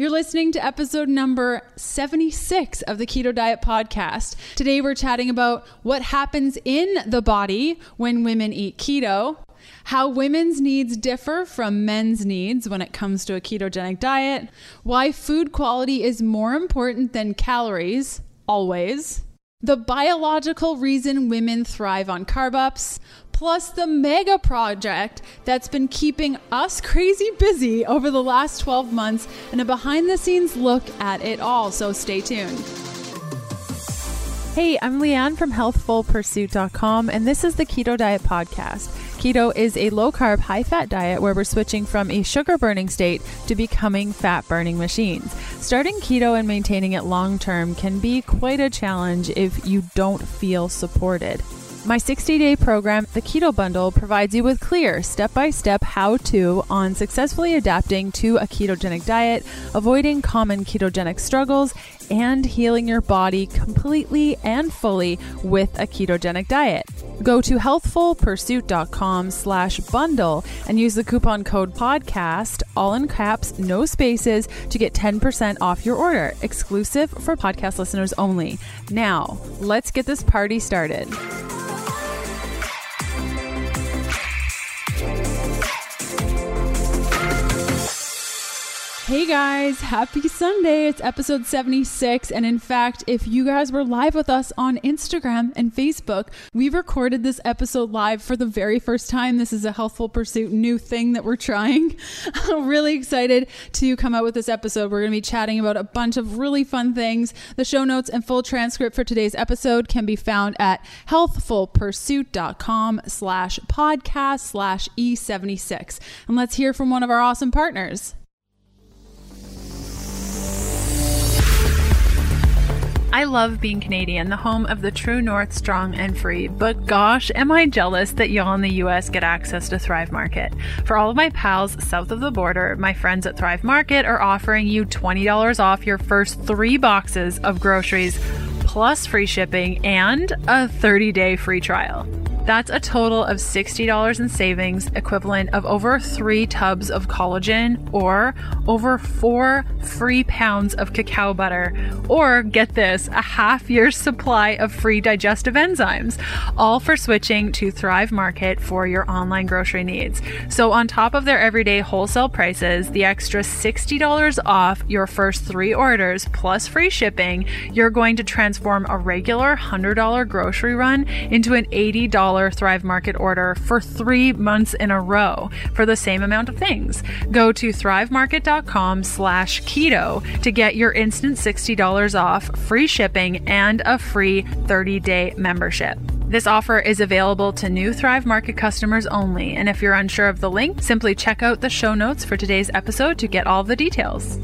You're listening to episode number 76 of the Keto Diet Podcast. Today we're chatting about what happens in the body when women eat keto, how women's needs differ from men's needs when it comes to a ketogenic diet, why food quality is more important than calories, always, the biological reason women thrive on carb ups, plus the mega project that's been keeping us crazy busy over the last 12 months, and a behind the scenes look at it all. So stay tuned. Hey, I'm Leanne from healthfulpursuit.com, and this is the Keto Diet Podcast. Keto is a low carb, high fat diet where we're switching from a sugar burning state to becoming fat burning machines. Starting keto and maintaining it long term can be quite a challenge if you don't feel supported. My 60 day program, the Keto Bundle, provides you with clear step by step how to on successfully adapting to a ketogenic diet, avoiding common ketogenic struggles, and healing your body completely and fully with a ketogenic diet. Go to healthfulpursuit.com slash bundle and use the coupon code podcast, all in caps, no spaces, to get 10% off your order, exclusive for podcast listeners only. Now, let's get this party started. Hey guys, happy Sunday. It's episode 76. And in fact, if you guys were live with us on Instagram and Facebook, we recorded this episode live for the very first time. This is a Healthful Pursuit new thing that we're trying. I'm really excited to come out with this episode. We're going to be chatting about a bunch of really fun things. The show notes and full transcript for today's episode can be found at healthfulpursuit.com slash podcast slash E76. And let's hear from one of our awesome partners. I love being Canadian, the home of the true north, strong and free. But gosh, am I jealous that y'all in the US get access to Thrive Market. For all of my pals south of the border, my friends at Thrive Market are offering you $20 off your first three boxes of groceries, plus free shipping and a 30 day free trial. That's a total of $60 in savings, equivalent of over three tubs of collagen or over four free pounds of cacao butter, or get this, a half year's supply of free digestive enzymes, all for switching to Thrive Market for your online grocery needs. So, on top of their everyday wholesale prices, the extra $60 off your first three orders plus free shipping, you're going to transform a regular $100 grocery run into an $80 Thrive Market order for three months in a row for the same amount of things. Go to thrivemarket.com slash keto to get your instant $60 off, free shipping, and a free 30-day membership. This offer is available to new Thrive Market customers only, and if you're unsure of the link, simply check out the show notes for today's episode to get all the details.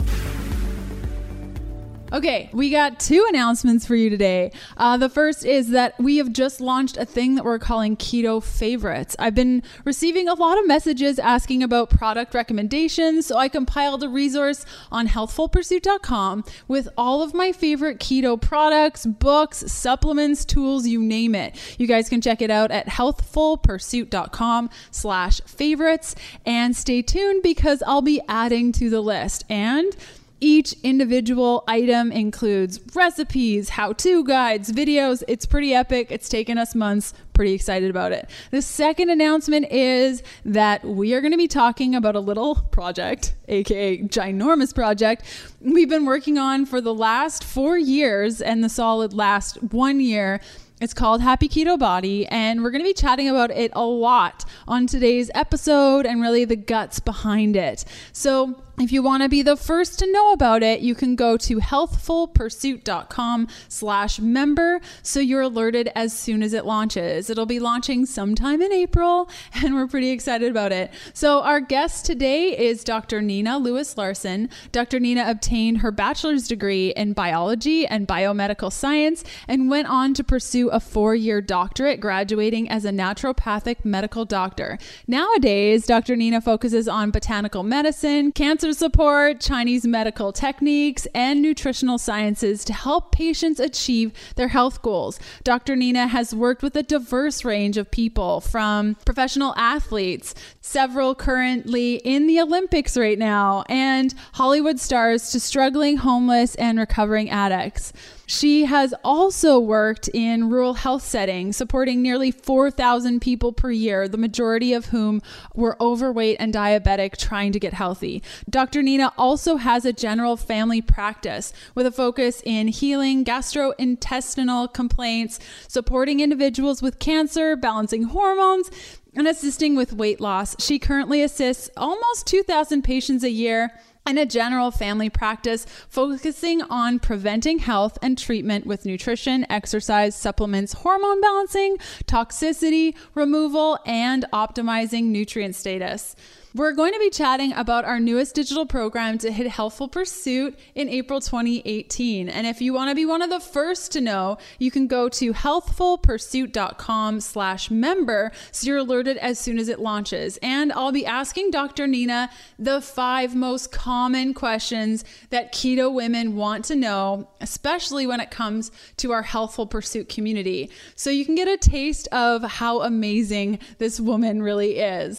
Okay, we got two announcements for you today. Uh, the first is that we have just launched a thing that we're calling Keto Favorites. I've been receiving a lot of messages asking about product recommendations, so I compiled a resource on healthfulpursuit.com with all of my favorite keto products, books, supplements, tools, you name it. You guys can check it out at healthfulpursuit.com slash favorites and stay tuned because I'll be adding to the list. And each individual item includes recipes, how to guides, videos. It's pretty epic. It's taken us months. Pretty excited about it. The second announcement is that we are going to be talking about a little project, aka ginormous project, we've been working on for the last four years and the solid last one year. It's called Happy Keto Body, and we're going to be chatting about it a lot on today's episode and really the guts behind it. So, if you want to be the first to know about it, you can go to healthfulpursuit.com slash member so you're alerted as soon as it launches. It'll be launching sometime in April, and we're pretty excited about it. So our guest today is Dr. Nina Lewis Larsson. Dr. Nina obtained her bachelor's degree in biology and biomedical science and went on to pursue a four-year doctorate, graduating as a naturopathic medical doctor. Nowadays, Dr. Nina focuses on botanical medicine, cancer support, Chinese medical techniques, and nutritional sciences to help patients achieve their health goals. Dr. Nina has worked with a diverse range of people from professional athletes, several currently in the Olympics right now, and Hollywood stars to struggling homeless and recovering addicts. She has also worked in rural health settings, supporting nearly 4,000 people per year, the majority of whom were overweight and diabetic trying to get healthy. Dr. Nina also has a general family practice with a focus in healing gastrointestinal complaints, supporting individuals with cancer, balancing hormones, and assisting with weight loss. She currently assists almost 2,000 patients a year and a general family practice focusing on preventing health and treatment with nutrition, exercise, supplements, hormone balancing, toxicity removal, and optimizing nutrient status. We're going to be chatting about our newest digital program to hit Healthful Pursuit in April 2018. And if you want to be one of the first to know, you can go to healthfulpursuit.com slash member so you're alerted as soon as it launches. And I'll be asking Dr. Nina the five most common questions that keto women want to know, especially when it comes to our Healthful Pursuit community. So you can get a taste of how amazing this woman really is.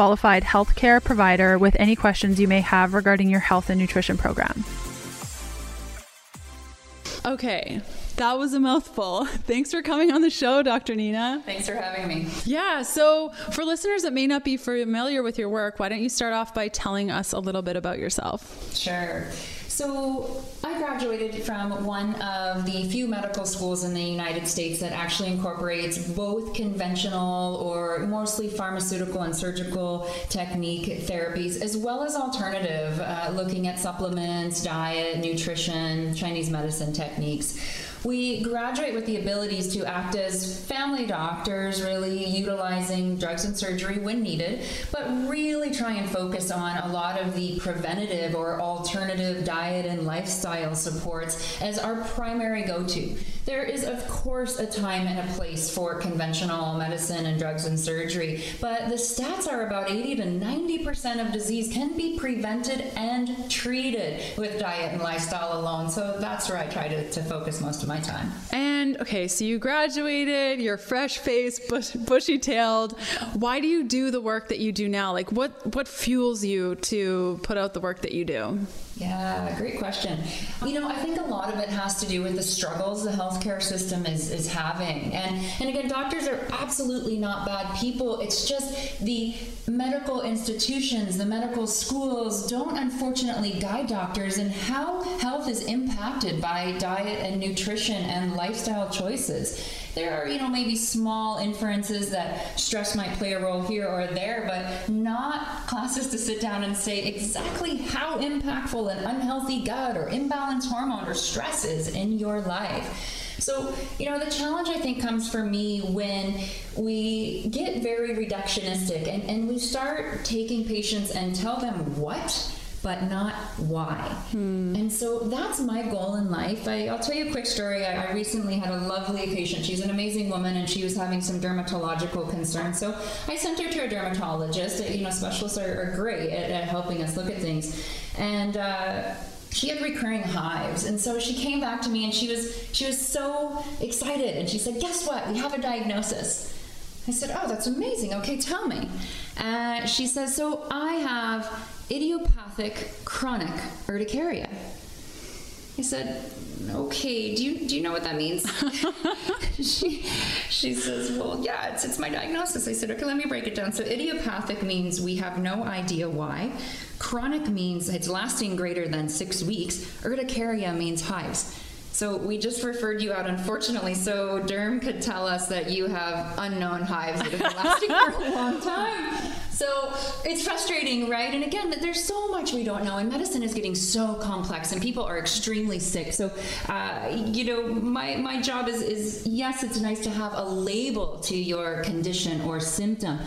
healthcare provider with any questions you may have regarding your health and nutrition program. Okay, that was a mouthful. Thanks for coming on the show, Dr. Nina. Thanks for having me. Yeah, so for listeners that may not be familiar with your work, why don't you start off by telling us a little bit about yourself? Sure. So, I graduated from one of the few medical schools in the United States that actually incorporates both conventional or mostly pharmaceutical and surgical technique therapies, as well as alternative, uh, looking at supplements, diet, nutrition, Chinese medicine techniques. We graduate with the abilities to act as family doctors, really utilizing drugs and surgery when needed, but really try and focus on a lot of the preventative or alternative diet and lifestyle supports as our primary go to. There is, of course, a time and a place for conventional medicine and drugs and surgery, but the stats are about 80 to 90% of disease can be prevented and treated with diet and lifestyle alone. So that's where I try to, to focus most of my time. And okay, so you graduated, you're fresh faced, bush, bushy tailed. Why do you do the work that you do now? Like, what, what fuels you to put out the work that you do? Yeah, great question. You know, I think a lot of it has to do with the struggles the healthcare system is, is having. And, and again, doctors are absolutely not bad people. It's just the medical institutions, the medical schools don't unfortunately guide doctors in how health is impacted by diet and nutrition and lifestyle choices there are, you know, maybe small inferences that stress might play a role here or there, but not classes to sit down and say exactly how impactful an unhealthy gut or imbalanced hormone or stress is in your life. So, you know, the challenge I think comes for me when we get very reductionistic and, and we start taking patients and tell them what but not why. Hmm. And so that's my goal in life. I, will tell you a quick story. I, I, recently had a lovely patient. She's an amazing woman, and she was having some dermatological concerns. So I sent her to a dermatologist. You know, specialists are, are great at, at, helping us look at things. And uh, she had recurring hives and so she came back to me and she was she was so excited and she said guess what we have a diagnosis i said oh that's amazing okay tell me uh, she says so i have idiopathic chronic urticaria. He said, okay, do you, do you know what that means? she, she says, well, yeah, it's, it's my diagnosis. I said, okay, let me break it down. So idiopathic means we have no idea why. Chronic means it's lasting greater than six weeks. Urticaria means hives. So we just referred you out, unfortunately, so Derm could tell us that you have unknown hives that have been lasting for a long time. So it's frustrating, right? And again, there's so much we don't know, and medicine is getting so complex, and people are extremely sick. So, uh, you know, my, my job is, is yes, it's nice to have a label to your condition or symptom,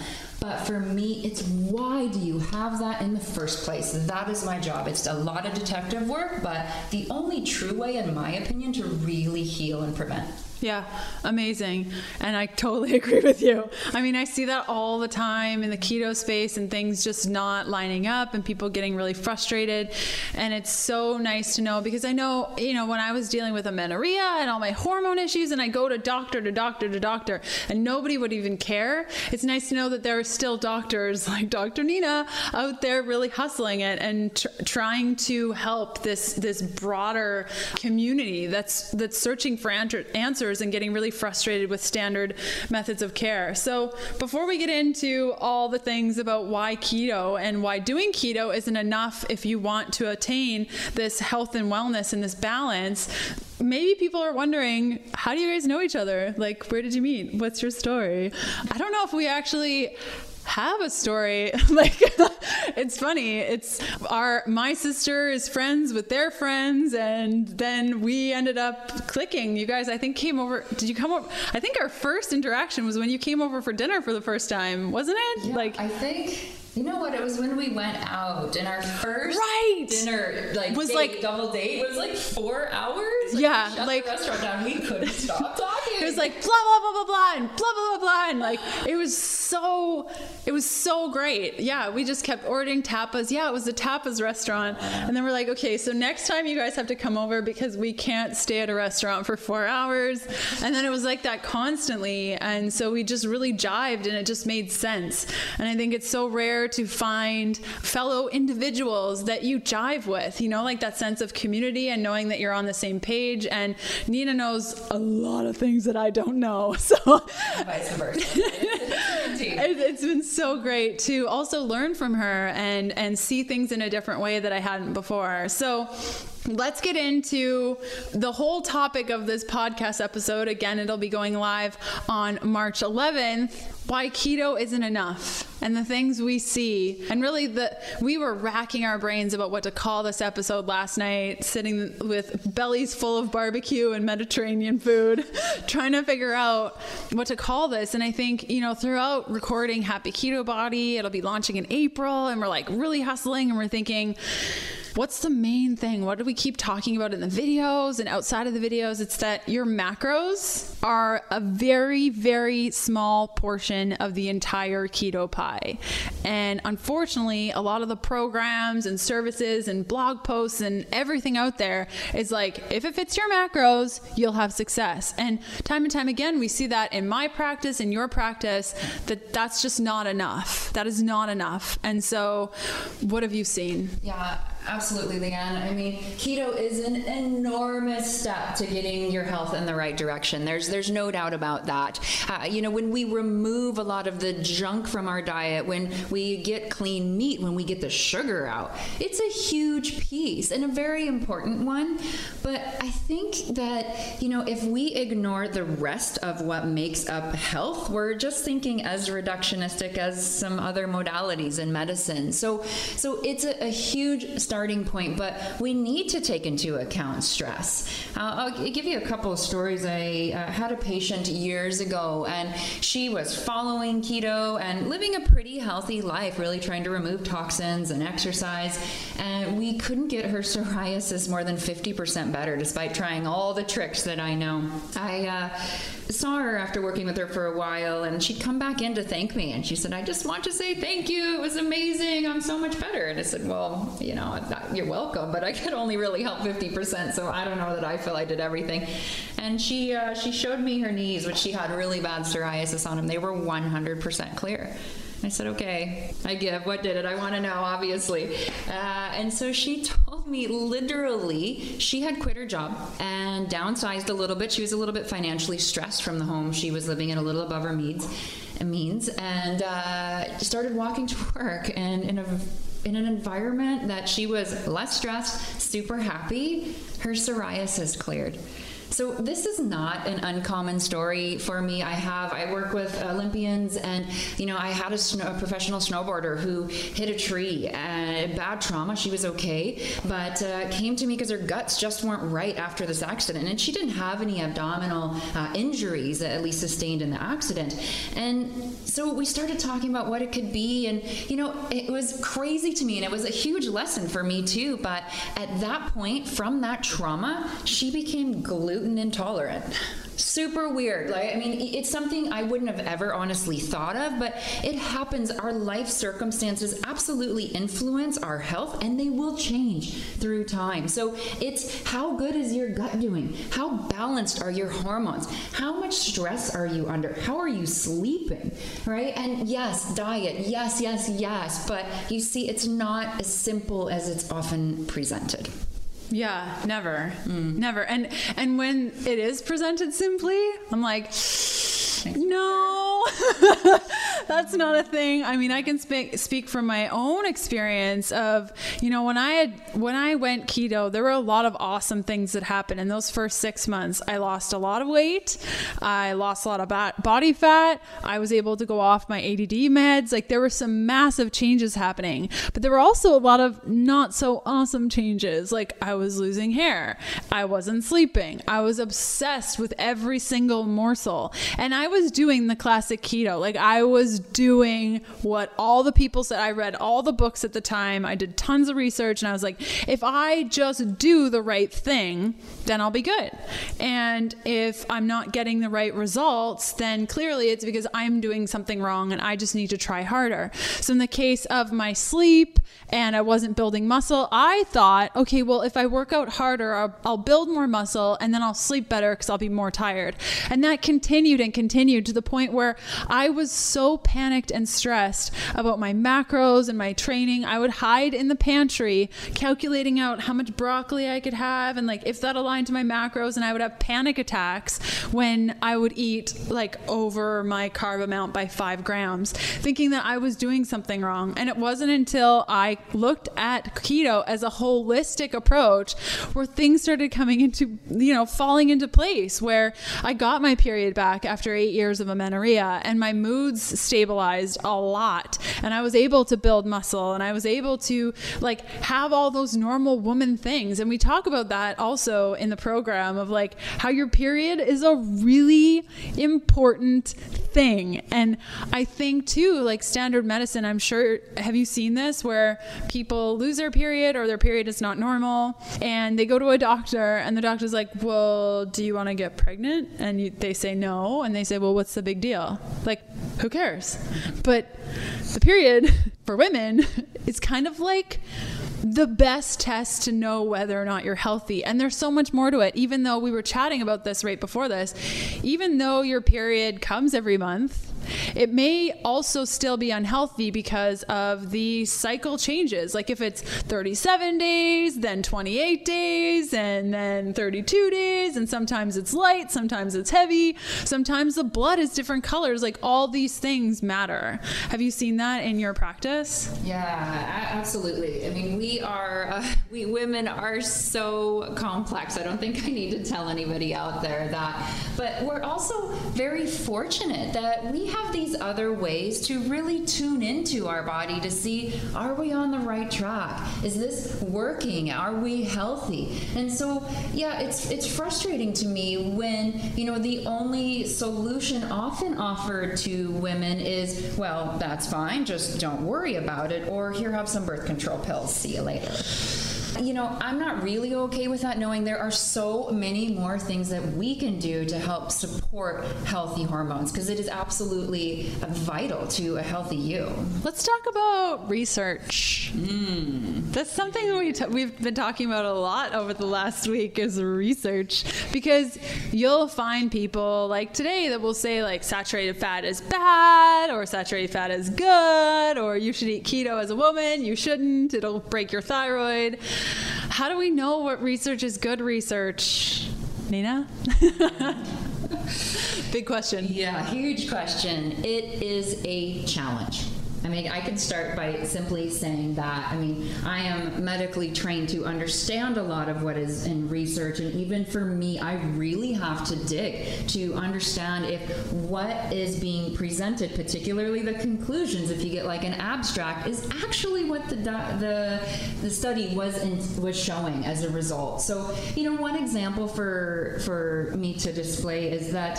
but for me, it's why do you have that in the first place? That is my job. It's a lot of detective work, but the only true way, in my opinion, to really heal and prevent. Yeah, amazing. And I totally agree with you. I mean, I see that all the time in the keto space and things just not lining up and people getting really frustrated. And it's so nice to know because I know, you know, when I was dealing with amenorrhea and all my hormone issues and I go to doctor to doctor to doctor and nobody would even care, it's nice to know that there are still doctors like Dr. Nina out there really hustling it and tr- trying to help this this broader community that's that's searching for answers and getting really frustrated with standard methods of care. So, before we get into all the things about why keto and why doing keto isn't enough if you want to attain this health and wellness and this balance, maybe people are wondering how do you guys know each other? Like where did you meet? What's your story? I don't know if we actually have a story like it's funny it's our my sister is friends with their friends and then we ended up clicking you guys i think came over did you come over i think our first interaction was when you came over for dinner for the first time wasn't it yeah, like i think you know what? It was when we went out and our first right. dinner, like was date, like double date, was like four hours. Like, yeah, like restaurant down, we couldn't stop talking. It was like blah blah blah blah blah and blah blah blah blah, and like it was so, it was so great. Yeah, we just kept ordering tapas. Yeah, it was a tapas restaurant, and then we're like, okay, so next time you guys have to come over because we can't stay at a restaurant for four hours, and then it was like that constantly, and so we just really jived, and it just made sense. And I think it's so rare to find fellow individuals that you jive with, you know, like that sense of community and knowing that you're on the same page. And Nina knows a lot of things that I don't know. So, vice versa. it's been so great to also learn from her and, and see things in a different way that I hadn't before. So, Let's get into the whole topic of this podcast episode. Again, it'll be going live on March 11th. Why keto isn't enough and the things we see. And really the we were racking our brains about what to call this episode last night, sitting with bellies full of barbecue and Mediterranean food, trying to figure out what to call this. And I think, you know, throughout recording Happy Keto Body, it'll be launching in April and we're like really hustling and we're thinking what's the main thing? What do we keep talking about in the videos and outside of the videos? It's that your macros are a very, very small portion of the entire keto pie. And unfortunately, a lot of the programs and services and blog posts and everything out there is like, if it fits your macros, you'll have success. And time and time again, we see that in my practice, in your practice, that that's just not enough. That is not enough. And so, what have you seen? Yeah. Absolutely, Leanne. I mean, keto is an enormous step to getting your health in the right direction. There's there's no doubt about that. Uh, you know, when we remove a lot of the junk from our diet, when we get clean meat, when we get the sugar out, it's a huge piece and a very important one. But I think that you know, if we ignore the rest of what makes up health, we're just thinking as reductionistic as some other modalities in medicine. So so it's a, a huge starting point, but we need to take into account stress. Uh, I'll give you a couple of stories. I uh, had a patient years ago, and she was following keto and living a pretty healthy life, really trying to remove toxins and exercise. And we couldn't get her psoriasis more than 50% better, despite trying all the tricks that I know. I uh, saw her after working with her for a while, and she'd come back in to thank me. And she said, I just want to say thank you. It was amazing. I'm so much better. And I said, Well, you know, you're welcome, but I could only really help 50%, so I don't know that I feel I did everything. And she, uh, she showed me her knees, which she had really bad psoriasis on them. They were 100% clear. I said, okay, I give. What did it? I want to know, obviously. Uh, and so she told me literally she had quit her job and downsized a little bit. She was a little bit financially stressed from the home she was living in, a little above her means, means and uh, started walking to work. And in a in an environment that she was less stressed, super happy, her psoriasis cleared. So this is not an uncommon story for me. I have I work with Olympians, and you know I had a, snow, a professional snowboarder who hit a tree and bad trauma. She was okay, but uh, came to me because her guts just weren't right after this accident, and she didn't have any abdominal uh, injuries, at least sustained in the accident. And so we started talking about what it could be, and you know it was crazy to me, and it was a huge lesson for me too. But at that point, from that trauma, she became gluten gluten intolerant. Super weird. Like, I mean, it's something I wouldn't have ever honestly thought of, but it happens. Our life circumstances absolutely influence our health and they will change through time. So it's how good is your gut doing? How balanced are your hormones? How much stress are you under? How are you sleeping? Right? And yes, diet. Yes, yes, yes. But you see, it's not as simple as it's often presented. Yeah, never. Mm. Never. And and when it is presented simply, I'm like no, that's not a thing. I mean, I can speak speak from my own experience of, you know, when I had when I went keto, there were a lot of awesome things that happened in those first six months. I lost a lot of weight. I lost a lot of body fat. I was able to go off my ADD meds. Like there were some massive changes happening, but there were also a lot of not so awesome changes. Like I was losing hair. I wasn't sleeping. I was obsessed with every single morsel, and I was doing the classic keto. Like I was doing what all the people said. I read all the books at the time. I did tons of research and I was like, if I just do the right thing, then I'll be good. And if I'm not getting the right results, then clearly it's because I'm doing something wrong and I just need to try harder. So in the case of my sleep and I wasn't building muscle, I thought, okay, well, if I work out harder, I'll, I'll build more muscle and then I'll sleep better because I'll be more tired. And that continued and continued to the point where I was so panicked and stressed about my macros and my training. I would hide in the pantry, calculating out how much broccoli I could have and like if that aligned to my macros. And I would have panic attacks when I would eat like over my carb amount by five grams, thinking that I was doing something wrong. And it wasn't until I looked at keto as a holistic approach where things started coming into, you know, falling into place where I got my period back after eight years of amenorrhea Uh, and my moods stabilized a lot. And I was able to build muscle and I was able to like have all those normal woman things. And we talk about that also in the program of like how your period is a really important thing. And I think too like standard medicine I'm sure have you seen this where people lose their period or their period is not normal and they go to a doctor and the doctor's like well do you want to get pregnant? And you, they say no and they say well, what's the big deal? Like, who cares? But the period for women is kind of like the best test to know whether or not you're healthy. And there's so much more to it. Even though we were chatting about this right before this, even though your period comes every month, it may also still be unhealthy because of the cycle changes. Like if it's 37 days, then 28 days, and then 32 days, and sometimes it's light, sometimes it's heavy, sometimes the blood is different colors. Like all these things matter. Have you seen that in your practice? Yeah, absolutely. I mean, we are, uh, we women are so complex. I don't think I need to tell anybody out there that. But we're also very fortunate that we have these other ways to really tune into our body to see are we on the right track? Is this working? Are we healthy? And so, yeah, it's it's frustrating to me when, you know, the only solution often offered to women is, well, that's fine, just don't worry about it or here have some birth control pills. See you later. You know, I'm not really okay with that, knowing there are so many more things that we can do to help support healthy hormones because it is absolutely vital to a healthy you. Let's talk about research. Mm. That's something we t- we've been talking about a lot over the last week is research because you'll find people like today that will say like saturated fat is bad or saturated fat is good or you should eat keto as a woman, you shouldn't, it'll break your thyroid. How do we know what research is good research? Nina? Big question. Yeah, huge question. It is a challenge. I mean, I can start by simply saying that. I mean, I am medically trained to understand a lot of what is in research, and even for me, I really have to dig to understand if what is being presented, particularly the conclusions, if you get like an abstract, is actually what the the the study was in, was showing as a result. So, you know, one example for for me to display is that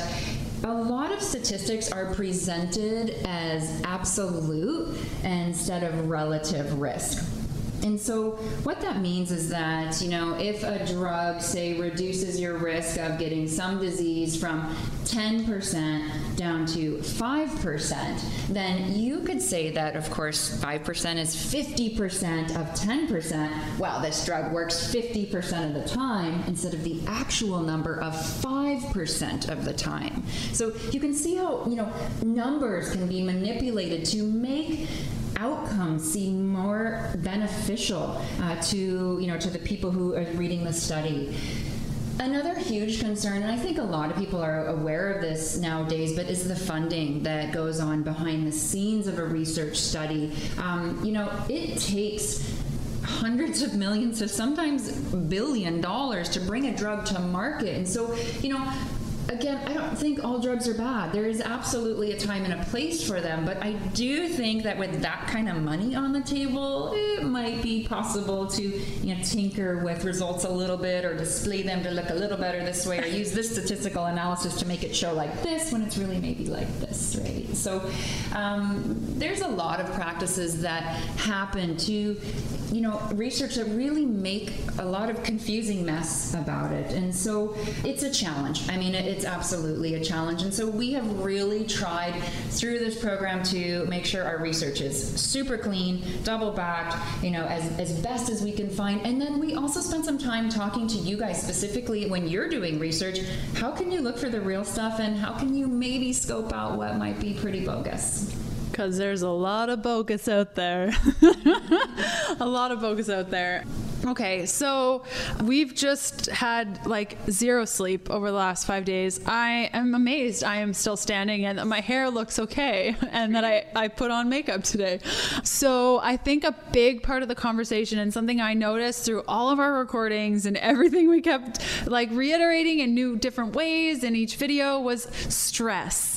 a lot of statistics are presented as absolute instead of relative risk. And so, what that means is that, you know, if a drug, say, reduces your risk of getting some disease from 10% down to 5%, then you could say that, of course, 5% is 50% of 10%. Well, this drug works 50% of the time instead of the actual number of 5% of the time. So, you can see how, you know, numbers can be manipulated to make outcomes seem more beneficial uh, to you know to the people who are reading the study. Another huge concern, and I think a lot of people are aware of this nowadays, but is the funding that goes on behind the scenes of a research study. Um, you know, it takes hundreds of millions to sometimes billion dollars to bring a drug to market. And so, you know, again, I don't think all drugs are bad. There is absolutely a time and a place for them, but I do think that with that kind of money on the table, it might be possible to you know tinker with results a little bit or display them to look a little better this way or use this statistical analysis to make it show like this when it's really maybe like this, right? So um, there's a lot of practices that happen to you know research that really make a lot of confusing mess about it, and so it's a challenge. I mean, it's absolutely a challenge. And so we have really tried through this program to make sure our research is super clean, double backed, you know, as, as best as we can find. And then we also spend some time talking to you guys specifically when you're doing research. How can you look for the real stuff and how can you maybe scope out what might be pretty bogus? Because there's a lot of bogus out there. a lot of bogus out there. Okay, so we've just had like zero sleep over the last five days. I am amazed I am still standing and my hair looks okay and that I, I put on makeup today. So I think a big part of the conversation and something I noticed through all of our recordings and everything we kept like reiterating in new different ways in each video was stress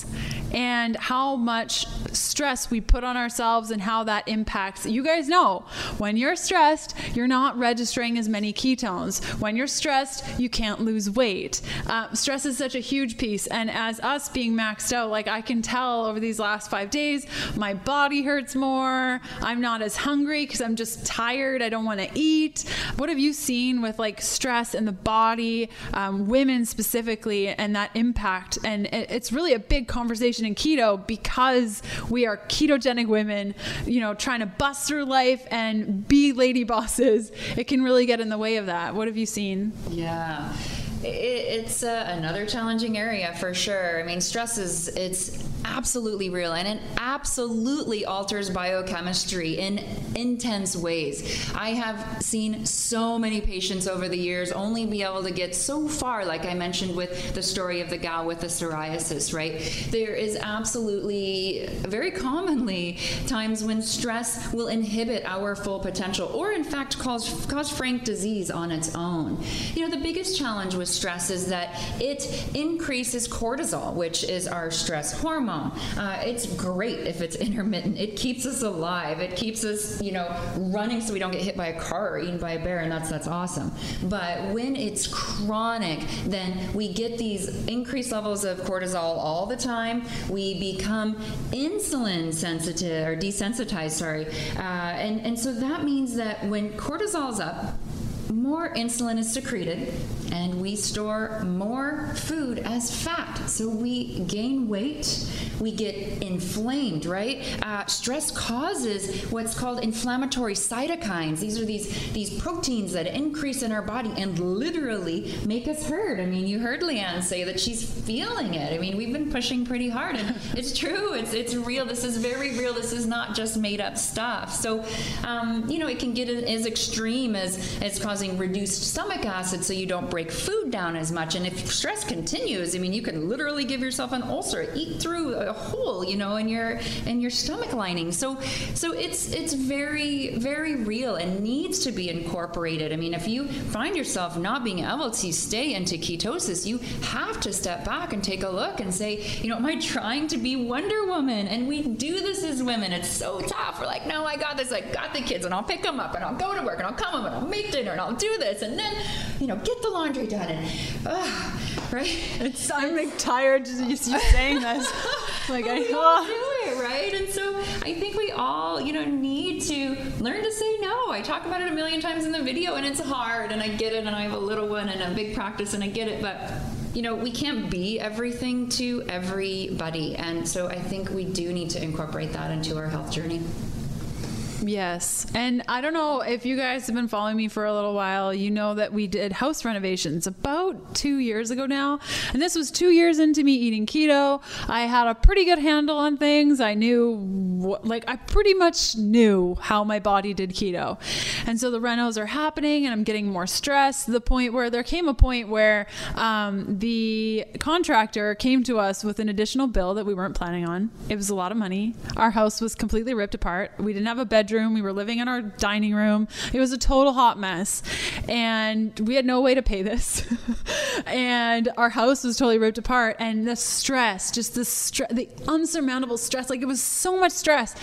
and how much stress we put on ourselves and how that impacts. You guys know when you're stressed, you're not registering as many ketones. When you're stressed, you can't lose weight. Uh, stress is such a huge piece. And as us being maxed out, like I can tell over these last five days, my body hurts more. I'm not as hungry because I'm just tired. I don't want to eat. What have you seen with like stress in the body, um, women specifically, and that impact? And it, it's really a big conversation in keto because we are ketogenic women, you know, trying to bust through life and be lady bosses. It can really get in the way of that. What have you seen? Yeah. It's uh, another challenging area for sure. I mean, stress is it's absolutely real and it absolutely alters biochemistry in intense ways. I have seen so many patients over the years only be able to get so far, like I mentioned with the story of the gal with the psoriasis, right? There is absolutely, very commonly, times when stress will inhibit our full potential or, in fact, cause, cause frank disease on its own. You know, the biggest challenge with stress is that it increases cortisol, which is our stress hormone. Uh, it's great if it's intermittent. It keeps us alive. It keeps us, you know, running so we don't get hit by a car or eaten by a bear, and that's that's awesome. But when it's chronic, then we get these increased levels of cortisol all the time. We become insulin sensitive or desensitized, sorry, uh, and and so that means that when cortisol's up, more insulin is secreted and we store more food as fat. So we gain weight, we get inflamed, right? Uh, stress causes what's called inflammatory cytokines. These are these, these proteins that increase in our body and literally make us hurt. I mean, you heard Leanne say that she's feeling it. I mean, we've been pushing pretty hard and it's true. It's, it's real. This is very real. This is not just made up stuff. So, um, you know, it can get as extreme as, as causing causing reduced stomach acid so you don't break food down as much. And if stress continues, I mean, you can literally give yourself an ulcer, eat through a hole, you know, in your in your stomach lining. So so it's it's very very real and needs to be incorporated. I mean, if you find yourself not being able to stay into ketosis, you have to step back and take a look and say, you know, am I trying to be Wonder Woman? And we do this as women. It's so tough. We're like, no, I got this. I got the kids, and I'll pick them up, and I'll go to work, and I'll come home, and I'll make dinner, and I'll do this, and then, you know, get the laundry done, and uh, right. It's I'm like tired just you saying this. like I do it right, and so I think we all, you know, need to learn to say no. I talk about it a million times in the video, and it's hard, and I get it, and I have a little one and a big practice, and I get it, but you know, we can't be everything to everybody. And so I think we do need to incorporate that into our health journey. Yes. And I don't know if you guys have been following me for a little while, you know that we did house renovations about two years ago now. And this was two years into me eating keto. I had a pretty good handle on things. I knew, like, I pretty much knew how my body did keto. And so the renos are happening and I'm getting more stress to the point where there came a point where um, the contractor came to us with an additional bill that we weren't planning on. It was a lot of money. Our house was completely ripped apart. We didn't have a bed bedroom. We were living in our dining room. It was a total hot mess. And we had no way to pay this. and our house was totally ripped apart. And the stress, just the stress, the unsurmountable stress, like it was so much stress.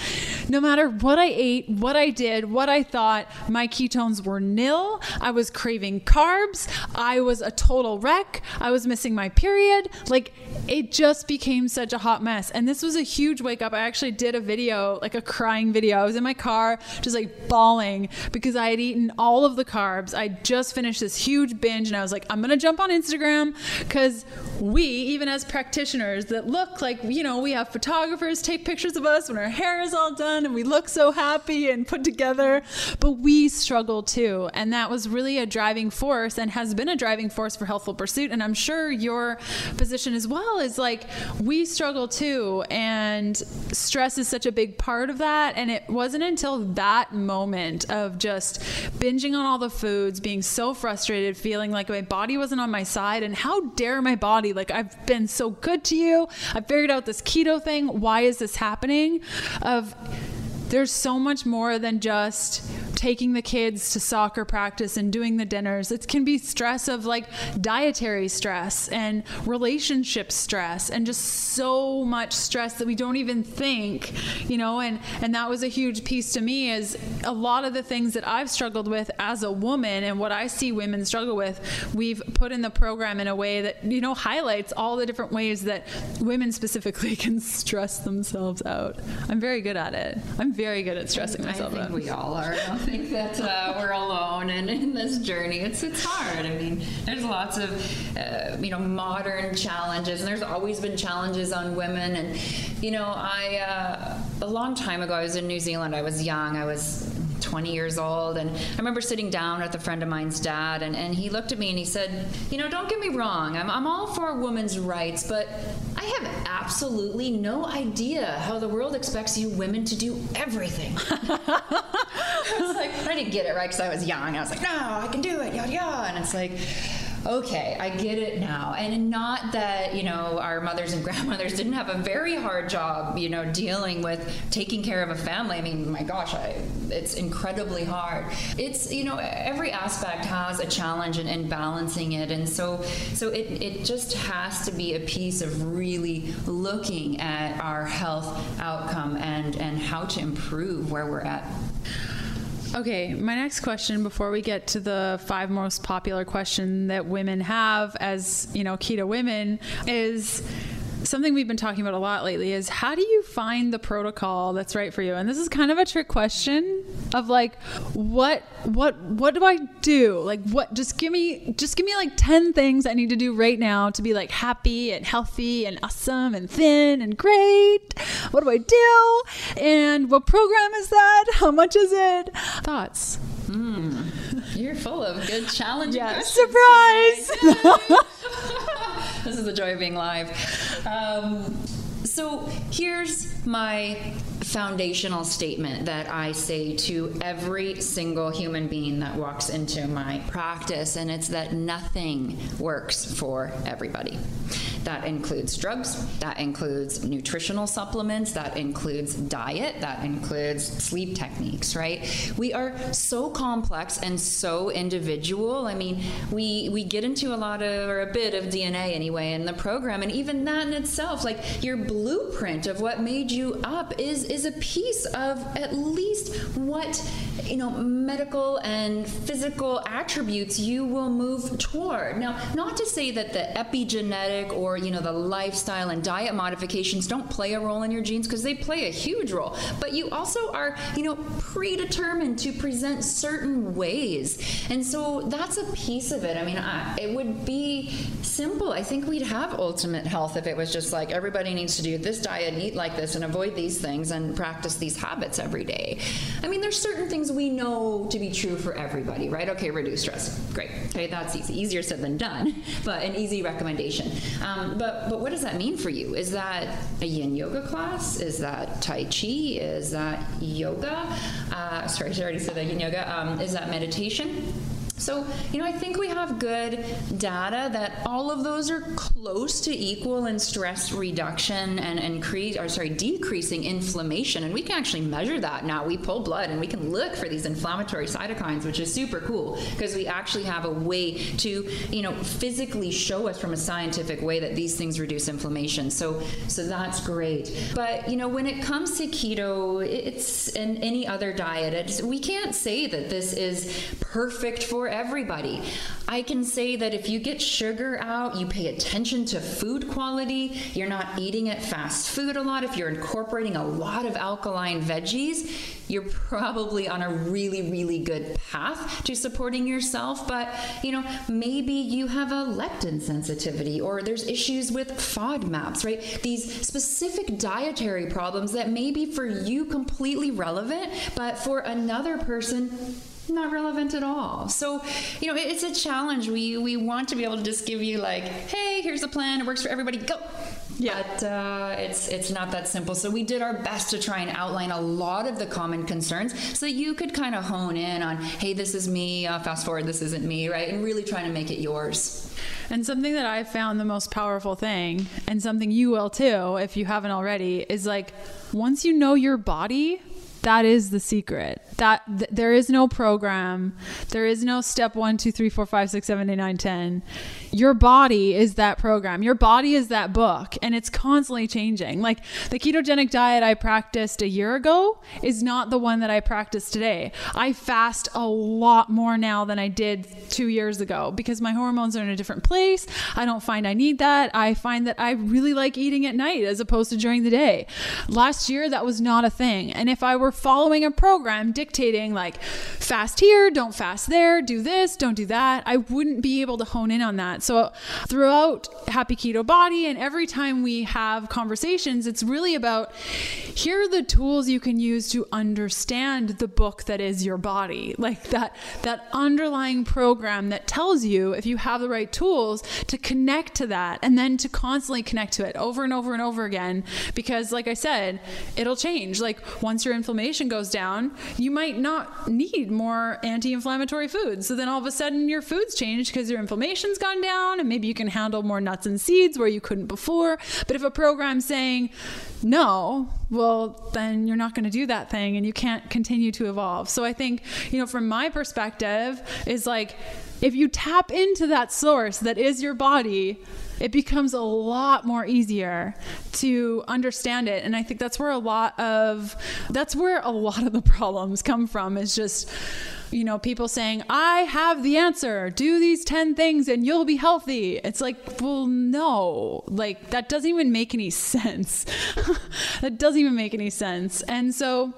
No matter what I ate, what I did, what I thought, my ketones were nil. I was craving carbs. I was a total wreck. I was missing my period. Like it just became such a hot mess. And this was a huge wake up. I actually did a video, like a crying video. I was in my car car, just like bawling because I had eaten all of the carbs. I just finished this huge binge and I was like, I'm going to jump on Instagram because we, even as practitioners that look like, you know, we have photographers take pictures of us when our hair is all done and we look so happy and put together, but we struggle too. And that was really a driving force and has been a driving force for Healthful Pursuit. And I'm sure your position as well is like, we struggle too. And stress is such a big part of that. And it wasn't until until that moment of just binging on all the foods, being so frustrated, feeling like my body wasn't on my side, and how dare my body? Like, I've been so good to you. I figured out this keto thing. Why is this happening? Of there's so much more than just taking the kids to soccer practice and doing the dinners. It can be stress of like dietary stress and relationship stress and just so much stress that we don't even think, you know, and and that was a huge piece to me is a lot of the things that I've struggled with as a woman and what I see women struggle with, we've put in the program in a way that, you know, highlights all the different ways that women specifically can stress themselves out. I'm very good at it. I'm very good at stressing myself I think out. We all are. Think that uh, we're alone and in this journey. It's it's hard. I mean, there's lots of uh, you know modern challenges, and there's always been challenges on women. And you know, I uh, a long time ago, I was in New Zealand. I was young. I was 20 years old. And I remember sitting down with a friend of mine's dad, and, and he looked at me and he said, You know, don't get me wrong, I'm, I'm all for women's rights, but I have absolutely no idea how the world expects you women to do everything. I was like, I didn't get it right because I was young. I was like, No, I can do it, yada yada. And it's like, okay, I get it now. And not that, you know, our mothers and grandmothers didn't have a very hard job, you know, dealing with taking care of a family. I mean, my gosh, I, it's incredibly hard. It's, you know, every aspect has a challenge in, in balancing it. And so, so it, it just has to be a piece of really looking at our health outcome and, and how to improve where we're at. Okay, my next question before we get to the five most popular question that women have as, you know, keto women is something we've been talking about a lot lately is how do you find the protocol that's right for you? And this is kind of a trick question of like what what what do I do? Like what just give me just give me like 10 things I need to do right now to be like happy and healthy and awesome and thin and great. What do I do? And what program is that? How much is it? Thoughts? Mm, you're full of good challenging yeah, surprise. this is the joy of being live. Um, so here's my foundational statement that I say to every single human being that walks into my practice, and it's that nothing works for everybody. That includes drugs, that includes nutritional supplements, that includes diet, that includes sleep techniques, right? We are so complex and so individual. I mean, we we get into a lot of or a bit of DNA anyway in the program, and even that in itself, like your blueprint of what made you up is is a piece of at least what you know medical and physical attributes you will move toward. Now, not to say that the epigenetic or you know the lifestyle and diet modifications don't play a role in your genes because they play a huge role, but you also are you know predetermined to present certain ways, and so that's a piece of it. I mean, I, it would be simple. I think we'd have ultimate health if it was just like everybody needs to do this diet and eat like this and avoid these things and practice these habits every day. I mean, there's certain things we know to be true for everybody, right? Okay, reduce stress. Great. Okay, that's easy. Easier said than done, but an easy recommendation. Um, but but what does that mean for you? Is that a yin yoga class? Is that tai chi? Is that yoga? Uh, sorry, I already said that yin yoga. Um, is that meditation? So, you know, I think we have good data that all of those are close to equal in stress reduction and increase or sorry, decreasing inflammation. And we can actually measure that now. We pull blood and we can look for these inflammatory cytokines, which is super cool because we actually have a way to, you know, physically show us from a scientific way that these things reduce inflammation. So so that's great. But, you know, when it comes to keto, it's in any other diet, we can't say that this is perfect for everybody. I can say that if you get sugar out, you pay attention to food quality, you're not eating at fast food a lot, if you're incorporating a lot of alkaline veggies, you're probably on a really, really good path to supporting yourself. But, you know, maybe you have a leptin sensitivity or there's issues with FODMAPs, right? These specific dietary problems that may be for you completely relevant, but for another person, not relevant at all. So, you know, it's a challenge. We we want to be able to just give you like, hey, here's a plan. It works for everybody. Go. Yeah. But uh, it's it's not that simple. So we did our best to try and outline a lot of the common concerns, so you could kind of hone in on, hey, this is me. Uh, fast forward, this isn't me, right? And really trying to make it yours. And something that I found the most powerful thing, and something you will too, if you haven't already, is like once you know your body, that is the secret. That th- there is no program. There is no step one two three four five six seven eight nine ten your body is that program. Your body is that book and it's constantly changing. Like the ketogenic diet i practiced a year ago is not the one that i practice today. I fast a lot more now than i did two years ago because my hormones are in a different place. I don't find i need that. I find that i really like eating at night as opposed to during the day. Last year that was not a thing. And if i were following a program dictating like fast here, don't fast there, do this, don't do that, I wouldn't be able to hone in on that. So throughout Happy Keto Body and every time we have conversations, it's really about here are the tools you can use to understand the book that is your body. Like that that underlying program that tells you if you have the right tools to connect to that and then to constantly connect to it over and over and over again because like I said, it'll change. Like once your inflammation goes down, you might not need more anti-inflammatory foods. So then all of a sudden your foods change because your inflammation's gone down and maybe you can handle more nuts and seeds where you couldn't before. But if a program's saying no, well, then you're not going to do that thing and you can't continue to evolve. So I think, you know, from my perspective, is like if you tap into that source that is your body, it becomes a lot more easier to understand it. And I think that's where a lot of that's where a lot of the problems come from is just you know, people saying, I have the answer, do these 10 things and you'll be healthy. It's like, well, no, like that doesn't even make any sense. that doesn't even make any sense. And so,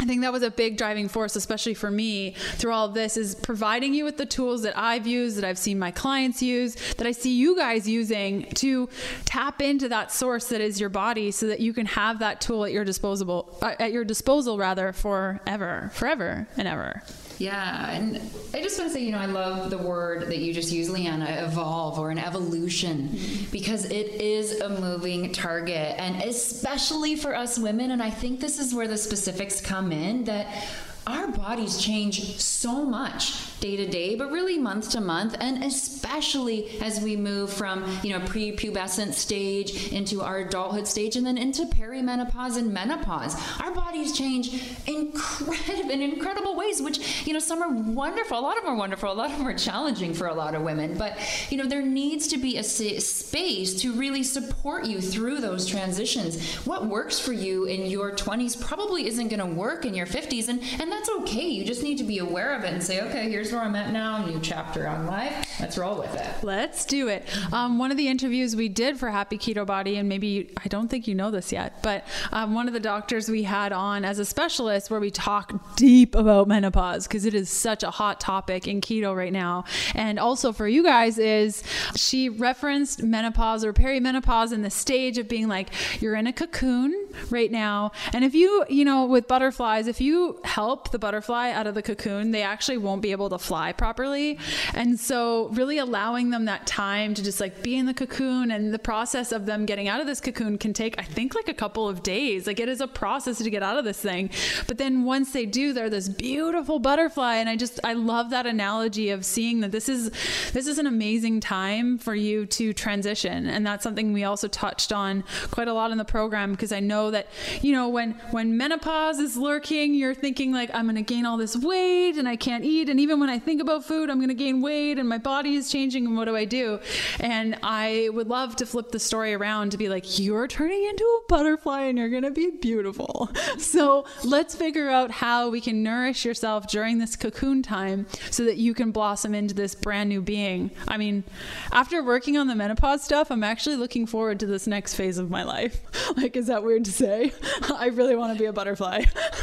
I think that was a big driving force, especially for me through all this, is providing you with the tools that I've used, that I've seen my clients use, that I see you guys using to tap into that source that is your body, so that you can have that tool at your disposable, uh, at your disposal rather, forever, forever and ever. Yeah, and I just want to say, you know, I love the word that you just used, Leanna, evolve or an evolution, mm-hmm. because it is a moving target, and especially for us women. And I think this is where the specifics come in that our bodies change so much day to day, but really month to month, and especially as we move from you know pre-pubescent stage into our adulthood stage, and then into perimenopause and menopause. Our bodies change incredible in incredible ways, which you know some are wonderful, a lot of them are wonderful, a lot of them are challenging for a lot of women. But you know there needs to be a space to really support you through those transitions. What works for you in your 20s probably isn't going to work in your 50s, and and that's okay. You just need to be aware of it and say, okay, here's where I'm at now, new chapter on life. Let's roll with it. Let's do it. Um, one of the interviews we did for Happy Keto Body, and maybe you, I don't think you know this yet, but um, one of the doctors we had on as a specialist where we talk deep about menopause because it is such a hot topic in keto right now. And also for you guys is she referenced menopause or perimenopause in the stage of being like, you're in a cocoon right now. And if you, you know, with butterflies, if you help the butterfly out of the cocoon, they actually won't be able to fly properly. And so, really allowing them that time to just like be in the cocoon and the process of them getting out of this cocoon can take, I think, like a couple of days. Like, it is a process to get out of this thing. But then once they do, they're this beautiful butterfly. And I just, I love that analogy of seeing that this is, this is an amazing time for you to transition. And that's something we also touched on quite a lot in the program because I know that, you know, when, when menopause is lurking, you're thinking like, I'm going to gain all this weight and I can't eat. And even when I think about food, I'm going to gain weight and my body is changing. And what do I do? And I would love to flip the story around to be like, you're turning into a butterfly and you're going to be beautiful. So let's figure out how we can nourish yourself during this cocoon time so that you can blossom into this brand new being. I mean, after working on the menopause stuff, I'm actually looking forward to this next phase of my life. Like, is that weird to say? I really want to be a butterfly.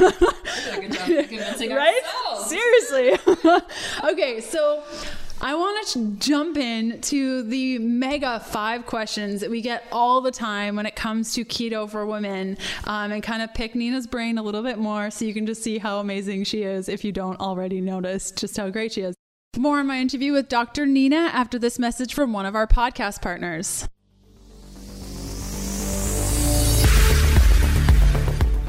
right? Ourselves. Seriously. okay, so I want to jump in to the mega five questions that we get all the time when it comes to keto for women um, and kind of pick Nina's brain a little bit more so you can just see how amazing she is if you don't already notice just how great she is. More on my interview with Dr. Nina after this message from one of our podcast partners.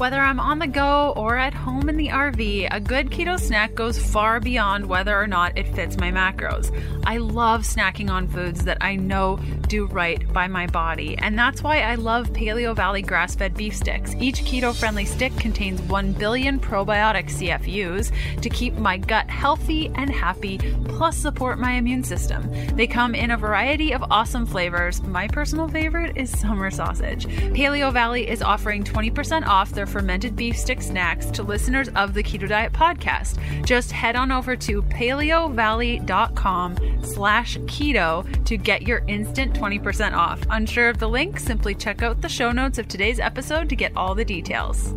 Whether I'm on the go or at home in the RV, a good keto snack goes far beyond whether or not it fits my macros. I love snacking on foods that I know do right by my body, and that's why I love Paleovalley grass fed beef sticks. Each keto friendly stick contains 1 billion probiotic CFUs to keep my gut healthy and happy, plus support my immune system. They come in a variety of awesome flavors. My personal favorite is summer sausage. Paleovalley is offering 20% off their fermented beef stick snacks to listeners of the Keto Diet podcast. Just head on over to paleovalley.com slash keto to get your instant 20% off. Unsure of the link? Simply check out the show notes of today's episode to get all the details.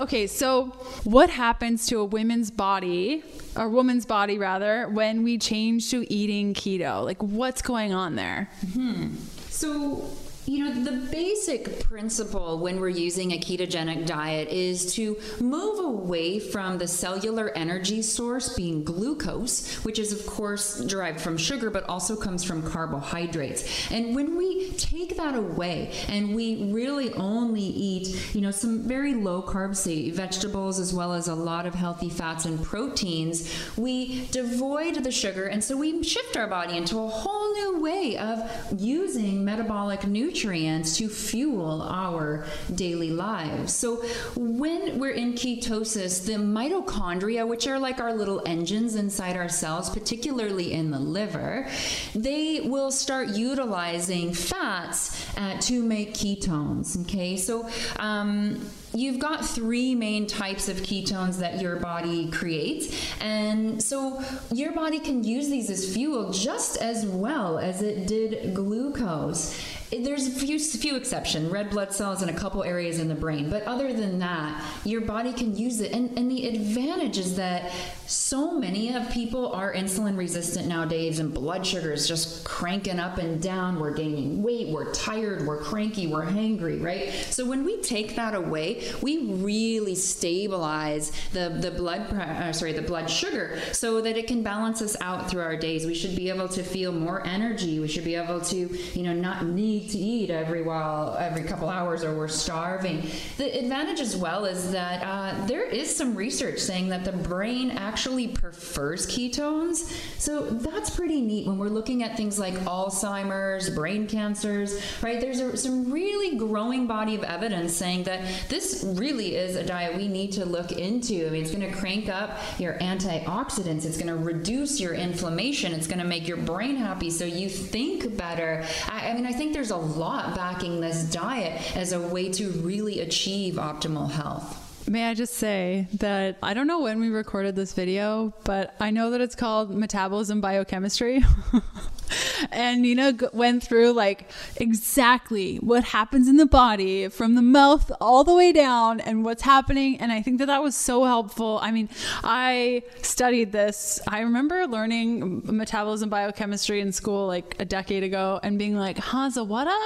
Okay, so what happens to a woman's body, or woman's body rather, when we change to eating keto? Like, what's going on there? hmm So, you know, the basic principle when we're using a ketogenic diet is to move away from the cellular energy source being glucose, which is, of course, derived from sugar, but also comes from carbohydrates. And when we take that away and we really only eat, you know, some very low carb, say vegetables, as well as a lot of healthy fats and proteins, we devoid the sugar. And so we shift our body into a whole new way of using metabolic nutrients nutrients to fuel our daily lives. So when we're in ketosis, the mitochondria, which are like our little engines inside our cells, particularly in the liver, they will start utilizing fats uh, to make ketones. Okay, so um, you've got three main types of ketones that your body creates. And so your body can use these as fuel just as well as it did glucose there's a few few exception red blood cells in a couple areas in the brain but other than that your body can use it and, and the advantage is that so many of people are insulin resistant nowadays and blood sugar is just cranking up and down. We're gaining weight, we're tired, we're cranky, we're hangry, right? So when we take that away, we really stabilize the, the blood uh, sorry, the blood sugar so that it can balance us out through our days. We should be able to feel more energy. We should be able to, you know, not need to eat every while every couple hours or we're starving. The advantage as well is that uh, there is some research saying that the brain actually actually prefers ketones. So that's pretty neat when we're looking at things like Alzheimer's, brain cancers, right? There's a, some really growing body of evidence saying that this really is a diet we need to look into. I mean, it's going to crank up your antioxidants, it's going to reduce your inflammation, it's going to make your brain happy so you think better. I, mean, I think there's a lot backing this diet as a way to really achieve optimal health. May I just say that I don't know when we recorded this video, but I know that it's called Metabolism Biochemistry. and Nina went through like exactly what happens in the body from the mouth all the way down and what's happening. And I think that that was so helpful. I mean, I studied this. I remember learning metabolism biochemistry in school like a decade ago and being like, huh, Zawada?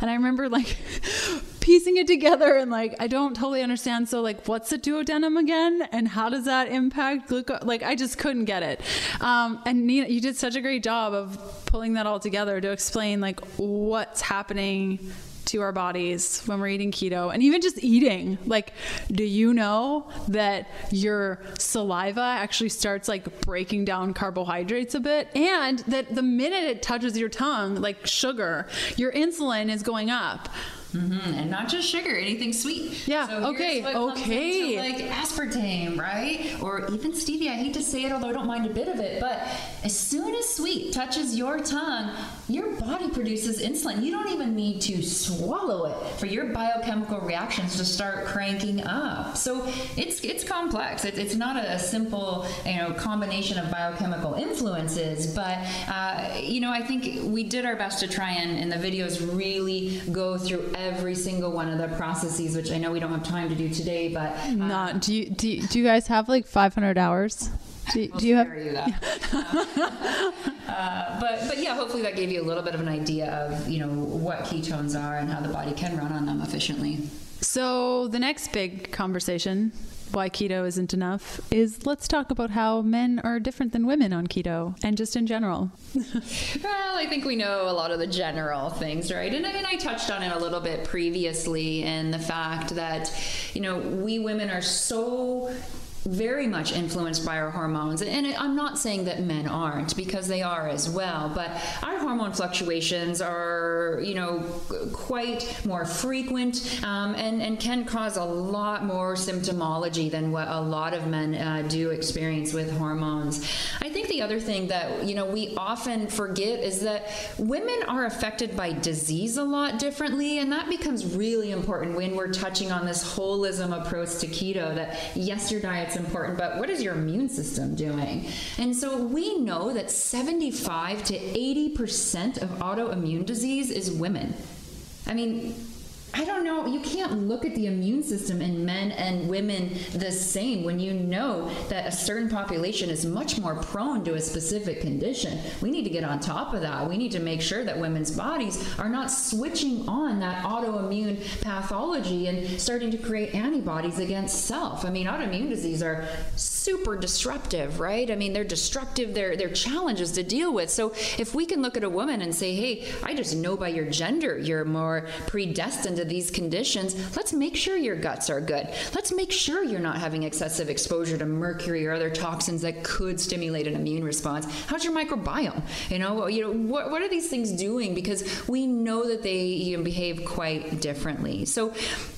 And I remember like piecing it together and like I don't totally understand. So like, what's a duodenum again, and how does that impact glucose? Like, I just couldn't get it. Um, and Nina, you did such a great job of pulling that all together to explain like what's happening to our bodies when we're eating keto and even just eating like do you know that your saliva actually starts like breaking down carbohydrates a bit and that the minute it touches your tongue like sugar your insulin is going up Mm-hmm. And not just sugar, anything sweet. Yeah. So okay. okay. like aspartame, right? Or even stevia. I hate to say it, although I don't mind a bit of it, but as soon as sweet touches your tongue, your body produces insulin. You don't even need to swallow it for your biochemical reactions to start cranking up. So it's it's complex. It, it's not a, simple you know combination of biochemical influences, but uh, you know I think we did our best to try and in the videos really go through every single one of the processes, which I know we don't have time to do today, but uh, not. Do you do you, do you guys have like 500 hours? Do, do you have? You uh, but but yeah, hopefully that gave you a little bit of an idea of you know what ketones are and how the body can run on them efficiently. So the next big conversation why keto isn't enough is let's talk about how men are different than women on keto and just in general. well, I think we know a lot of the general things, right? And I mean, I touched on it a little bit previously in the fact that, you know, we women are so very much influenced by our hormones. And I'm not saying that men aren't because they are as well, but our hormone fluctuations are, you know, quite more frequent um, and, and can cause a lot more symptomology than what a lot of men uh, do experience with hormones. I think the other thing that, you know, we often forget is that women are affected by disease a lot differently, and that becomes really important when we're touching on this holism approach to keto that yes, your diet's important, but what is your immune system doing? And so we know that 75 to 80% of autoimmune disease is women. I mean, I don't know. You can't look at the immune system in men and women the same when you know that a certain population is much more prone to a specific condition. We need to get on top of that. We need to make sure that women's bodies are not switching on that autoimmune pathology and starting to create antibodies against self. I mean, autoimmune disease are super disruptive, right? I mean, they're destructive, they're, they're challenges to deal with. So if we can look at a woman and say, hey, I just know by your gender you're more predestined to these conditions, let's make sure your guts are good. Let's make sure you're not having excessive exposure to mercury or other toxins that could stimulate an immune response. How's your microbiome? You know, you know what, what are these things doing? Because we know that they you know, behave quite differently. So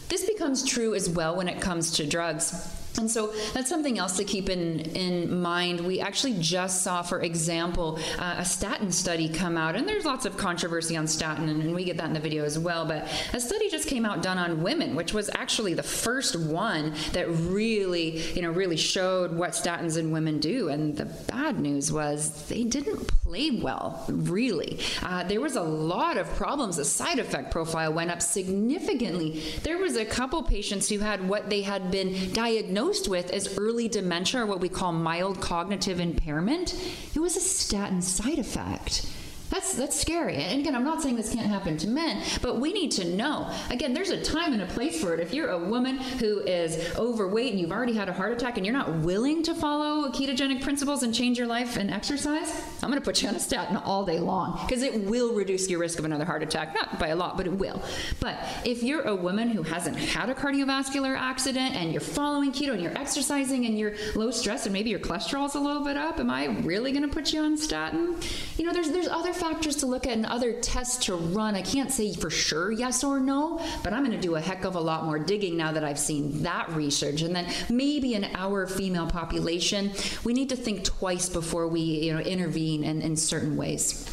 this becomes true as well when it comes to drugs and so that's something else to keep in, in mind. We actually just saw, for example, uh, a statin study come out, and there's lots of controversy on statin, and, and, we get that in the video as well. But a study just came out done on women, which was actually the first one that really, you know, really showed what statins in women do. And the bad news was they didn't play well, really. Uh, there was a lot of problems. The side effect profile went up significantly. There was a couple patients who had what they had been diagnosed diagnosed with as early dementia or what we call mild cognitive impairment, it was a statin side effect. That's that's scary. And again, I'm not saying this can't happen to men, but we need to know. Again, there's a time and a place for it. If you're a woman who is overweight and you've already had a heart attack and you're not willing to follow ketogenic principles and change your life and exercise, I'm going to put you on a statin all day long because it will reduce your risk of another heart attack, not by a lot, but it will. But if you're a woman who hasn't had a cardiovascular accident and you're following keto and you're exercising and you're low stress and maybe your cholesterol's a little bit up, am I really going to put you on statin? You know, there's there's other factors to look at and other tests to run. I can't say for sure yes or no, but I'm going to do a heck of a lot more digging now that I've seen that research. And then maybe in our female population, we need to think twice before we you know intervene in, in certain ways.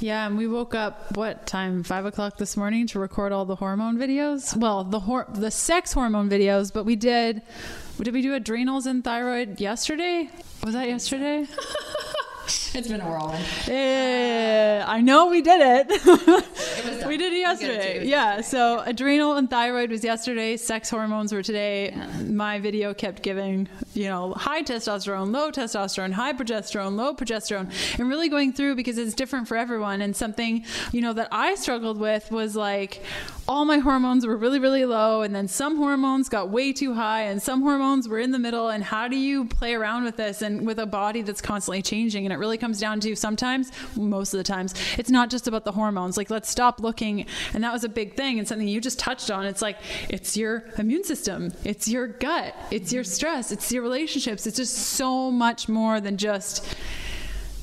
Yeah, and we woke up what time? Five o'clock this morning to record all the hormone videos. Well, the hor- the sex hormone videos, but we did. Did we do adrenals and thyroid yesterday? Was that yesterday? It's been a whirlwind. Yeah, I know we did it. it we did it yesterday. It yeah. So adrenal and thyroid was yesterday. Sex hormones were today. Yeah. My video kept giving, you know, high testosterone, low testosterone, high progesterone, low progesterone, and really going through because it's different for everyone. And something, you know, that I struggled with was like all my hormones were really, really low, and then some hormones got way too high, and some hormones were in the middle. And how do you play around with this and with a body that's constantly changing? And it really comes down to sometimes, most of the times, it's not just about the hormones. Like, let's stop looking. And that was a big thing and something you just touched on. It's like, it's your immune system, it's your gut, it's your stress, it's your relationships. It's just so much more than just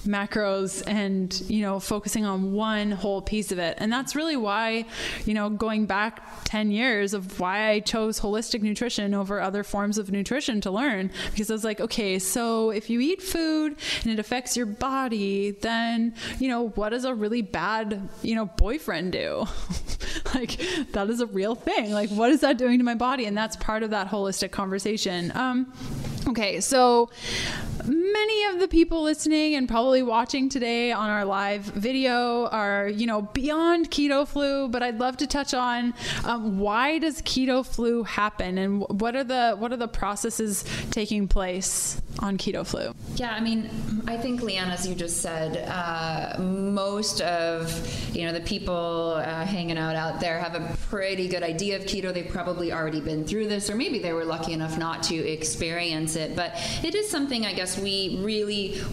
macros and you know focusing on one whole piece of it. And that's really why you know going back 10 years of why I chose holistic nutrition over other forms of nutrition to learn. Because I was like okay so if you eat food and it affects your body then you know what does a really bad you know boyfriend do? Like that is a real thing. Like what is that doing to my body? And that's part of that holistic conversation. Um okay so many of the people listening and probably watching today on our live video are, you know, beyond keto flu, but I'd love to touch on um, why does keto flu happen and what are the what are the processes taking place on keto flu? Yeah, I mean, I think Leanne, as you just said, uh, most of you know the people uh, hanging out out there have a pretty good idea of keto. They've probably already been through this, or maybe they were lucky enough not to experience it. But it is something I guess we really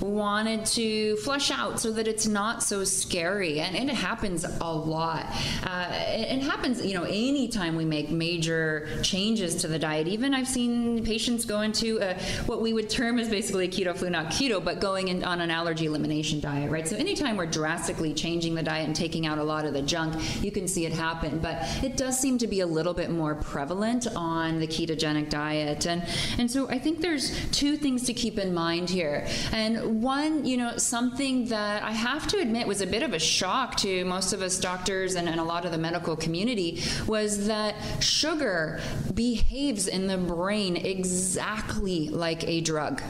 wanted to flush out so that it's not so scary. And, and it happens a lot. Uh, it, it, happens, you know, anytime we make major changes to the diet. Even I've seen patients go into a, what we would term as basically keto flu, not keto, but going in, on an allergy elimination diet, right? So anytime we're drastically changing the diet and taking out a lot of the junk, you can see it happen. But it does seem to be a little bit more prevalent on the ketogenic diet. And, and so I think there's two things to keep in mind here. And one, you know, something that I have to admit was a bit of a shock to most of us doctors and, and a lot of the medical community was that sugar behaves in the brain exactly like a drug.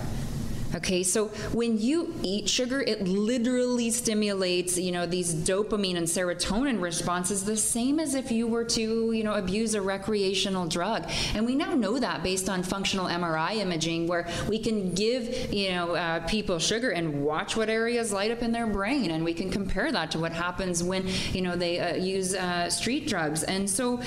Okay, so when you eat sugar, it literally stimulates, you know, these dopamine and serotonin responses the same as if you were to, you know, abuse a recreational drug. And we now know that based on functional MRI imaging, where we can give, you know, uh, people sugar and watch what areas light up in their brain, and we can compare that to what happens when, you know, they uh, use uh, street drugs. And so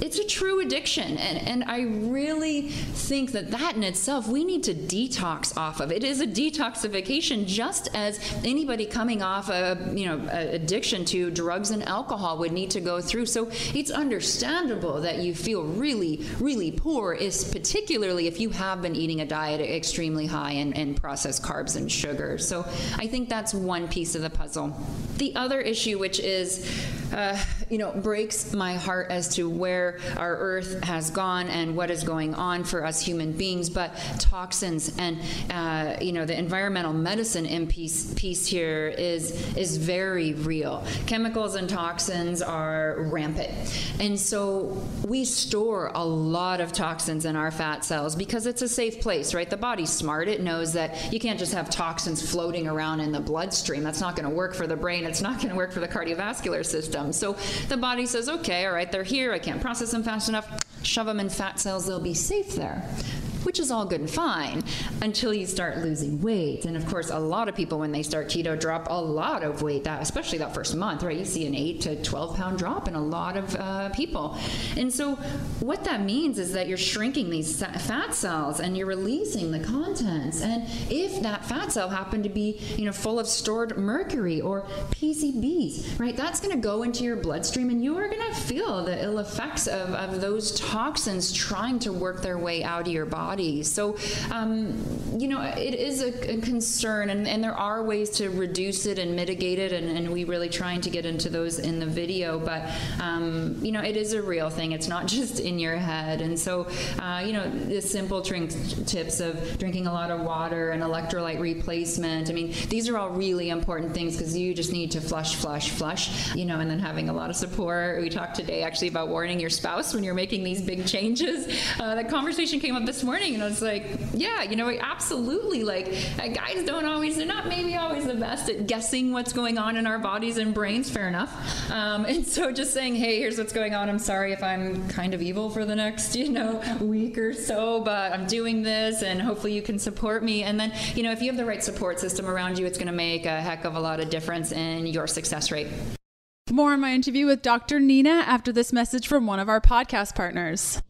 it's a true addiction, and and I really think that that in itself we need to detox off of. It is a detoxification, just as anybody coming off a you know a addiction to drugs and alcohol would need to go through. So it's understandable that you feel really really poor, is particularly if you have been eating a diet extremely high in, in processed carbs and sugar. So I think that's one piece of the puzzle. The other issue, which is uh, you know breaks my heart as to where our Earth has gone and what is going on for us human beings, but toxins and uh, you know, the environmental medicine in piece, piece here is, is very real. Chemicals and toxins are rampant. And so we store a lot of toxins in our fat cells because it's a safe place, right? The body's smart. It knows that you can't just have toxins floating around in the bloodstream. That's not going to work for the brain. It's not going to work for the cardiovascular system. So the body says, okay, all right, they're here. I can't process them fast enough. Shove them in fat cells. They'll be safe there. Which is all good and fine until you start losing weight. And of course, a lot of people, when they start keto, drop a lot of weight, that, especially that first month, right? You see an 8 to 12 pound drop in a lot of uh, people. And so, what that means is that you're shrinking these fat cells and you're releasing the contents. And if that fat cell happened to be, you know, full of stored mercury or PCBs, right, that's going to go into your bloodstream and you are going to feel the ill effects of, of those toxins trying to work their way out of your body. So, um, you know, it is a, a concern, and, and, there are ways to reduce it and mitigate it, and, and we really trying to get into those in the video. But, um, you know, it is a real thing. It's not just in your head. And so, uh, you know, the simple drink tips of drinking a lot of water and electrolyte replacement. I mean, these are all really important things because you just need to flush, flush, flush, you know, and then having a lot of support. We talked today actually about warning your spouse when you're making these big changes. Uh, that conversation came up this morning, and I was like, yeah, you know, absolutely. Like, uh, guys don't always, they're not maybe always the best at guessing what's going on in our bodies and brains, fair enough. Um, and so just saying, hey, here's what's going on. I'm sorry if I'm kind of evil for the next, you know, week or so, but I'm doing this, and hopefully you can support me. And then, you know, if you have the right support system around you, it's going to make a heck of a lot of difference in your success rate. More on my interview with Dr. Nina after this message from one of our podcast partners.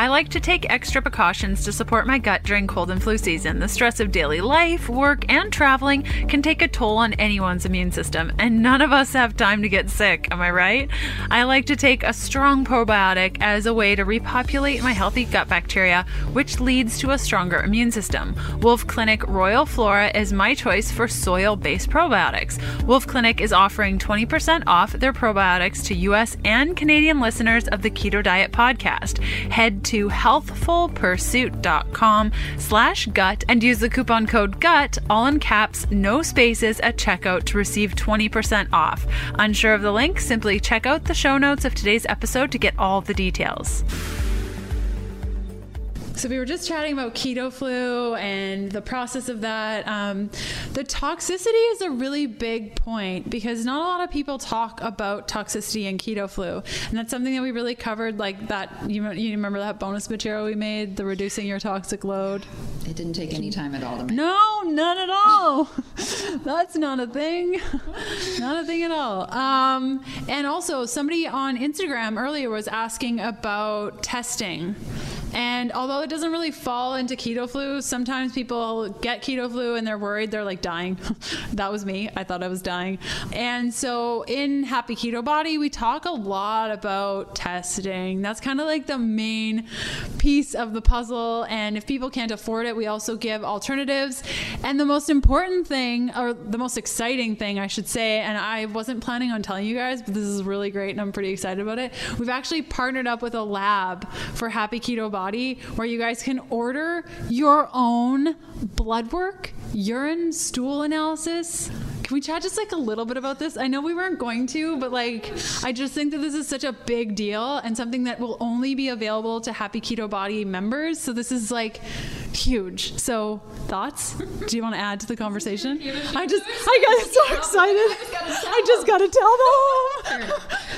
I like to take extra precautions to support my gut during cold and flu season. The stress of daily life, work, and traveling can take a toll on anyone's immune system, and none of us have time to get sick, am I right? I like to take a strong probiotic as a way to repopulate my healthy gut bacteria, which leads to a stronger immune system. Wolfe Clinic Royal Flora is my choice for soil based probiotics. Wolfe Clinic is offering 20% off their probiotics to US and Canadian listeners of the Keto Diet podcast. Head to healthfulpursuit.com slash gut and use the coupon code GUT, all in caps, no spaces, at checkout to receive 20% off. Unsure of the link? Simply check out the show notes of today's episode to get all the details. So we were just chatting about keto flu and the process of that. Um, the toxicity is a really big point because not a lot of people talk about toxicity and keto flu, and that's something that we really covered. Like that, you, you remember that bonus material we made, the reducing your toxic load. It didn't take any time at all to make. No, none at all. that's not a thing. not a thing at all. Um, and also, somebody on Instagram earlier was asking about testing. And although it doesn't really fall into keto flu, sometimes people get keto flu and they're worried they're like dying. that was me. I thought I was dying. And so in Happy Keto Body, we talk a lot about testing. That's kind of like the main piece of the puzzle. And if people can't afford it, we also give alternatives. And the most important thing, or the most exciting thing, I should say, and I wasn't planning on telling you guys, but this is really great and I'm pretty excited about it. We've actually partnered up with a lab for Happy Keto Body body where you guys can order your own blood work, urine, stool analysis. Can we chat just like a little bit about this? I know we weren't going to, but like, I just think that this is such a big deal and something that will only be available to Happy Keto Body members. So this is like huge. So thoughts? Do you want to add to the conversation? I just, I got so excited. I just got to tell them.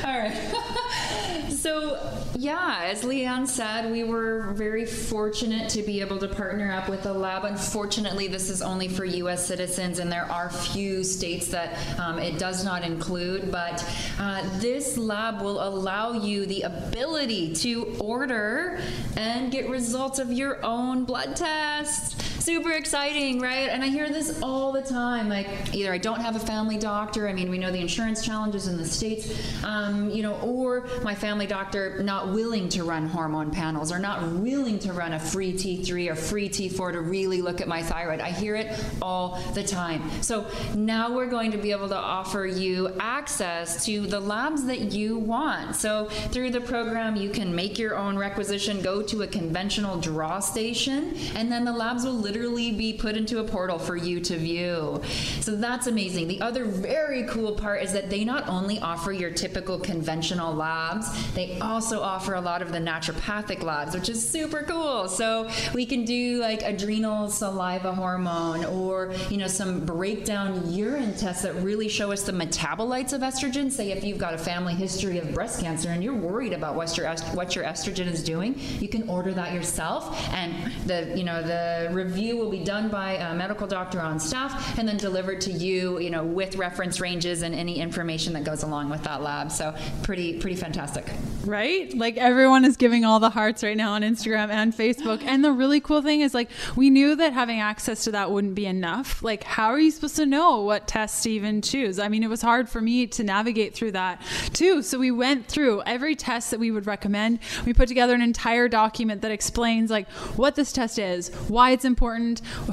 All right. so yeah, as Leanne said, we were very fortunate to be able to partner up with a lab. Unfortunately, this is only for U.S. citizens, and there are few states that um, it does not include. But uh, this lab will allow you the ability to order and get results of your own blood test. Super exciting, right? And I hear this all the time. Like, either I don't have a family doctor. I mean, we know the insurance challenges in the states, um, you know, or my family doctor not willing to run hormone panels or not willing to run a free T3 or free T4 to really look at my thyroid. I hear it all the time. So now we're going to be able to offer you access to the labs that you want. So through the program, you can make your own requisition, go to a conventional draw station, and then the labs will literally be put into a portal for you to view. So that's amazing. The other very cool part is that they not only offer your typical conventional labs, they also offer a lot of the naturopathic labs, which is super cool. So we can do like adrenal saliva hormone or, you know, some breakdown urine tests that really show us the metabolites of estrogen. Say if you've got a family history of breast cancer and you're worried about what your what your estrogen is doing, you can order that yourself and the, you know, the review will be done by a medical doctor on staff and then delivered to you, you know, with reference ranges and any information that goes along with that lab. So pretty pretty fantastic. Right? Like everyone is giving all the hearts right now on Instagram and Facebook. And the really cool thing is like we knew that having access to that wouldn't be enough. Like how are you supposed to know what tests to even choose? I mean, it was hard for me to navigate through that too. So we went through every test that we would recommend. We put together an entire document that explains like what this test is, why it's important,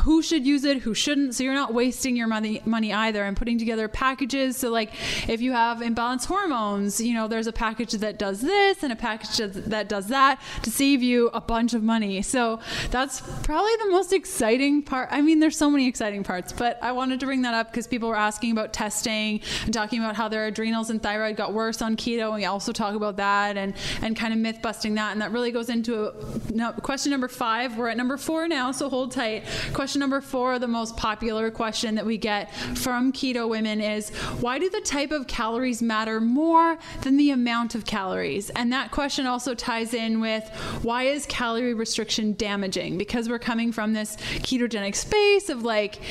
who should use it, who shouldn't. So you're not wasting your money money either and putting together packages. So like if you have imbalanced hormones, you know, there's a package that does this and a package that does that to save you a bunch of money. So that's probably the most exciting part. I mean, there's so many exciting parts, but I wanted to bring that up because people were asking about testing and talking about how their adrenals and thyroid got worse on keto. And we also talk about that and, and kind of myth busting that. And that really goes into a, no, question number five. We're at number four now, so hold tight. Question number four, the most popular question that we get from keto women is why do the type of calories matter more than the amount of calories? And that question also ties in with why is calorie restriction damaging? Because we're coming from this ketogenic space of like,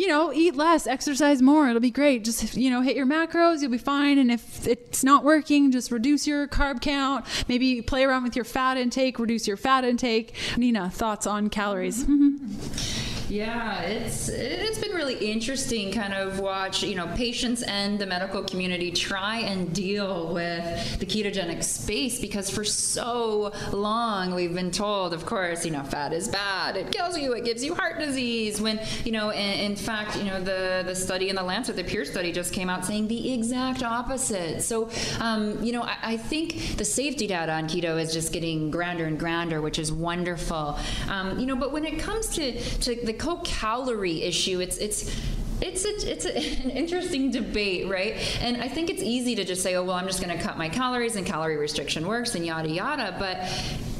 you know, eat less, exercise more, it'll be great. Just, you know, hit your macros, you'll be fine. And if it's not working, just reduce your carb count, maybe play around with your fat intake, reduce your fat intake. Nina, thoughts on calories? Mm-hmm. Yeah, it's it's been really interesting kind of watch, you know, patients and the medical community try and deal with the ketogenic space because for so long we've been told, of course, you know, fat is bad. It kills you, it gives you heart disease when, you know, in, in fact, you know, the the study in the Lancet, the PURE study just came out saying the exact opposite. So, um, you know, I, I, think the safety data on keto is just getting grander and grander, which is wonderful. Um, you know, but when it comes to to the co-calorie issue, it's it's it's a, it's a, an interesting debate, right? And I think it's easy to just say, oh well, I'm just going to cut my calories and calorie restriction works and yada yada, but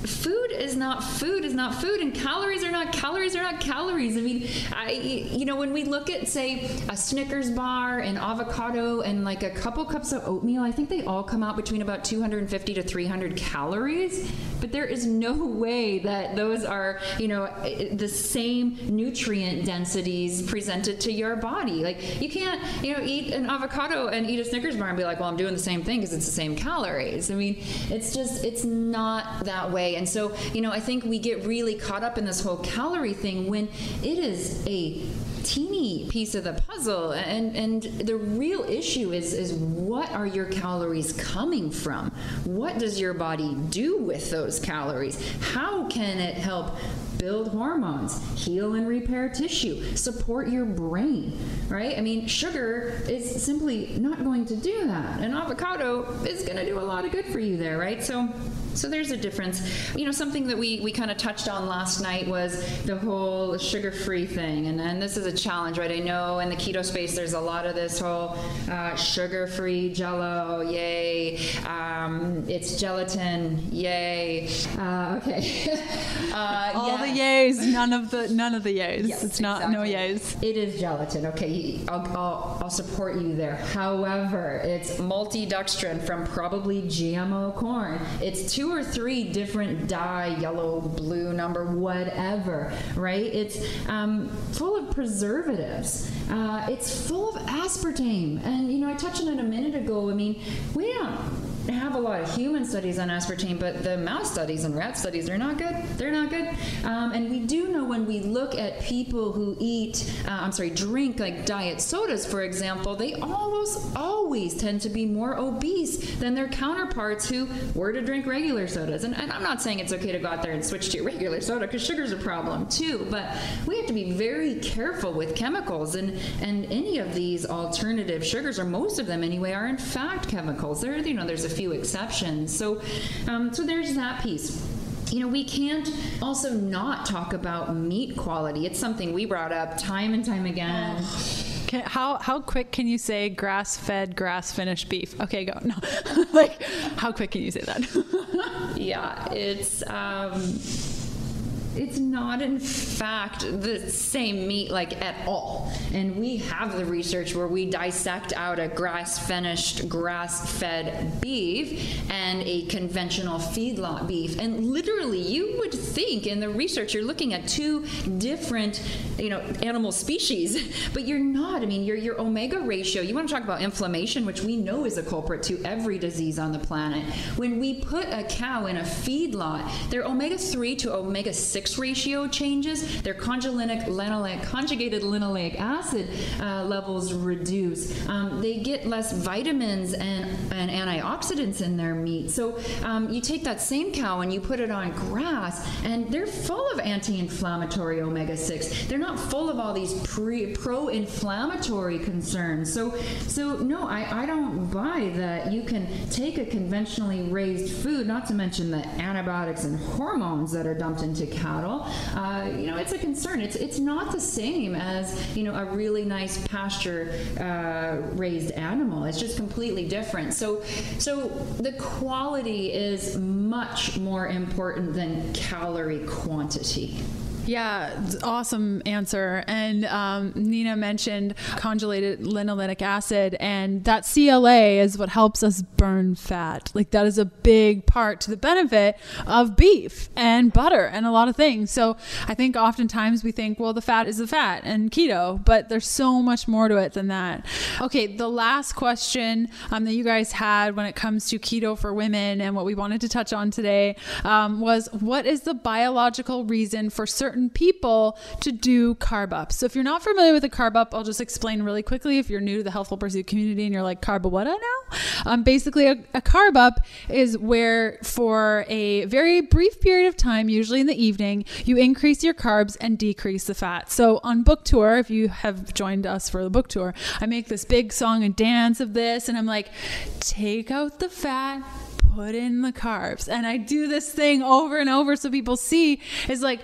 food is not food is not food and calories are not calories are not calories. I mean i you know when we look at say a snickers bar and avocado and like a couple cups of oatmeal i think they all come out between about 250 to 300 calories. But there is no way that those are you know the same nutrient densities presented to your body. Like you can't you know eat an avocado and eat a snickers bar and be like well i'm doing the same thing because it's the same calories. I mean it's just it's not that way and so, you know, I think we get really caught up in this whole calorie thing when it is a teeny piece of the puzzle. And and the real issue is is what are your calories coming from? What does your body do with those calories? How can it help build hormones, heal and repair tissue, support your brain, right? I mean, sugar is simply not going to do that. An avocado is going to do a lot of good for you there, right? So so there's a difference. You know, something that we, we kind of touched on last night was the whole sugar free thing. And, and this is a challenge, right? I know in the keto space there's a lot of this whole uh, sugar free jello, yay. Um, it's gelatin, yay. Uh, okay. uh, All yeah. the yays, none of the none of the yays. Yes, it's not exactly. no yays. It is gelatin. Okay, I'll, I'll, I'll support you there. However, it's maltodextrin from probably GMO corn. It's two or three different dye, yellow, blue, number, whatever, right? It's um, full of preservatives. Uh, it's full of aspartame. And, you know, I touched on it a minute ago. I mean, we don't have a lot of human studies on aspartame, but the mouse studies and rat studies are not good. They're not good. Um, and we do know when we look at people who eat, uh, I'm sorry, drink like diet sodas, for example, they almost always tend to be more obese than their counterparts who were to drink regular sodas. And, and I'm not saying it's okay to go out there and switch to regular soda because sugar's a problem too, but we have to be very careful with chemicals. And, and any of these alternative sugars, or most of them anyway, are in fact chemicals. There, you know, there's a few exceptions. So, um, so there's that piece. you know, we can't also not talk about meat quality. It's something we brought up time and time again. Can, how how quick can you say grass fed, grass finished beef? Okay, go. No, like how quick can you say that? yeah, it's. Um, it's not in fact the same meat like at all. And we have the research where we dissect out a grass finished grass fed beef and a conventional feedlot beef. And literally you would think in the research you're looking at two different you know animal species but you're not. I mean your your omega ratio you want to talk about inflammation which we know is a culprit to every disease on the planet. When we put a cow in a feedlot their omega 3 to omega 6 6 ratio changes, their conjugated linoleic, conjugated linoleic acid uh, levels reduce. Um, they get less vitamins and, and antioxidants in their meat. So um, you take that same cow and you put it on grass, and they're full of anti-inflammatory omega-6. They're not full of all these pre, pro-inflammatory concerns. So, so no, I, I don't buy that you can take a conventionally raised food, not to mention the antibiotics and hormones that are dumped into cows cattle, uh, you know, it's a concern. It's it's not the same as you know a really nice pasture uh, raised animal. It's just completely different. So so the quality is much more important than calorie quantity. Yeah, awesome answer. And um, Nina mentioned conjugated linoleic acid, and that CLA is what helps us burn fat. Like that is a big part to the benefit of beef and butter and a lot of things. So I think oftentimes we think, well, the fat is the fat and keto, but there's so much more to it than that. Okay, the last question um, that you guys had when it comes to keto for women and what we wanted to touch on today um, was what is the biological reason for certain certain people to do carb up. So if you're not familiar with a carb up, I'll just explain really quickly. If you're new to the Healthful Pursuit community and you're like, carb what I know? Um, basically, a, a carb up is where for a very brief period of time, usually in the evening, you increase your carbs and decrease the fat. So on book tour, if you have joined us for the book tour, I make this big song and dance of this, and I'm like, take out the fat put in the carbs. And I do this thing over and over so people see is like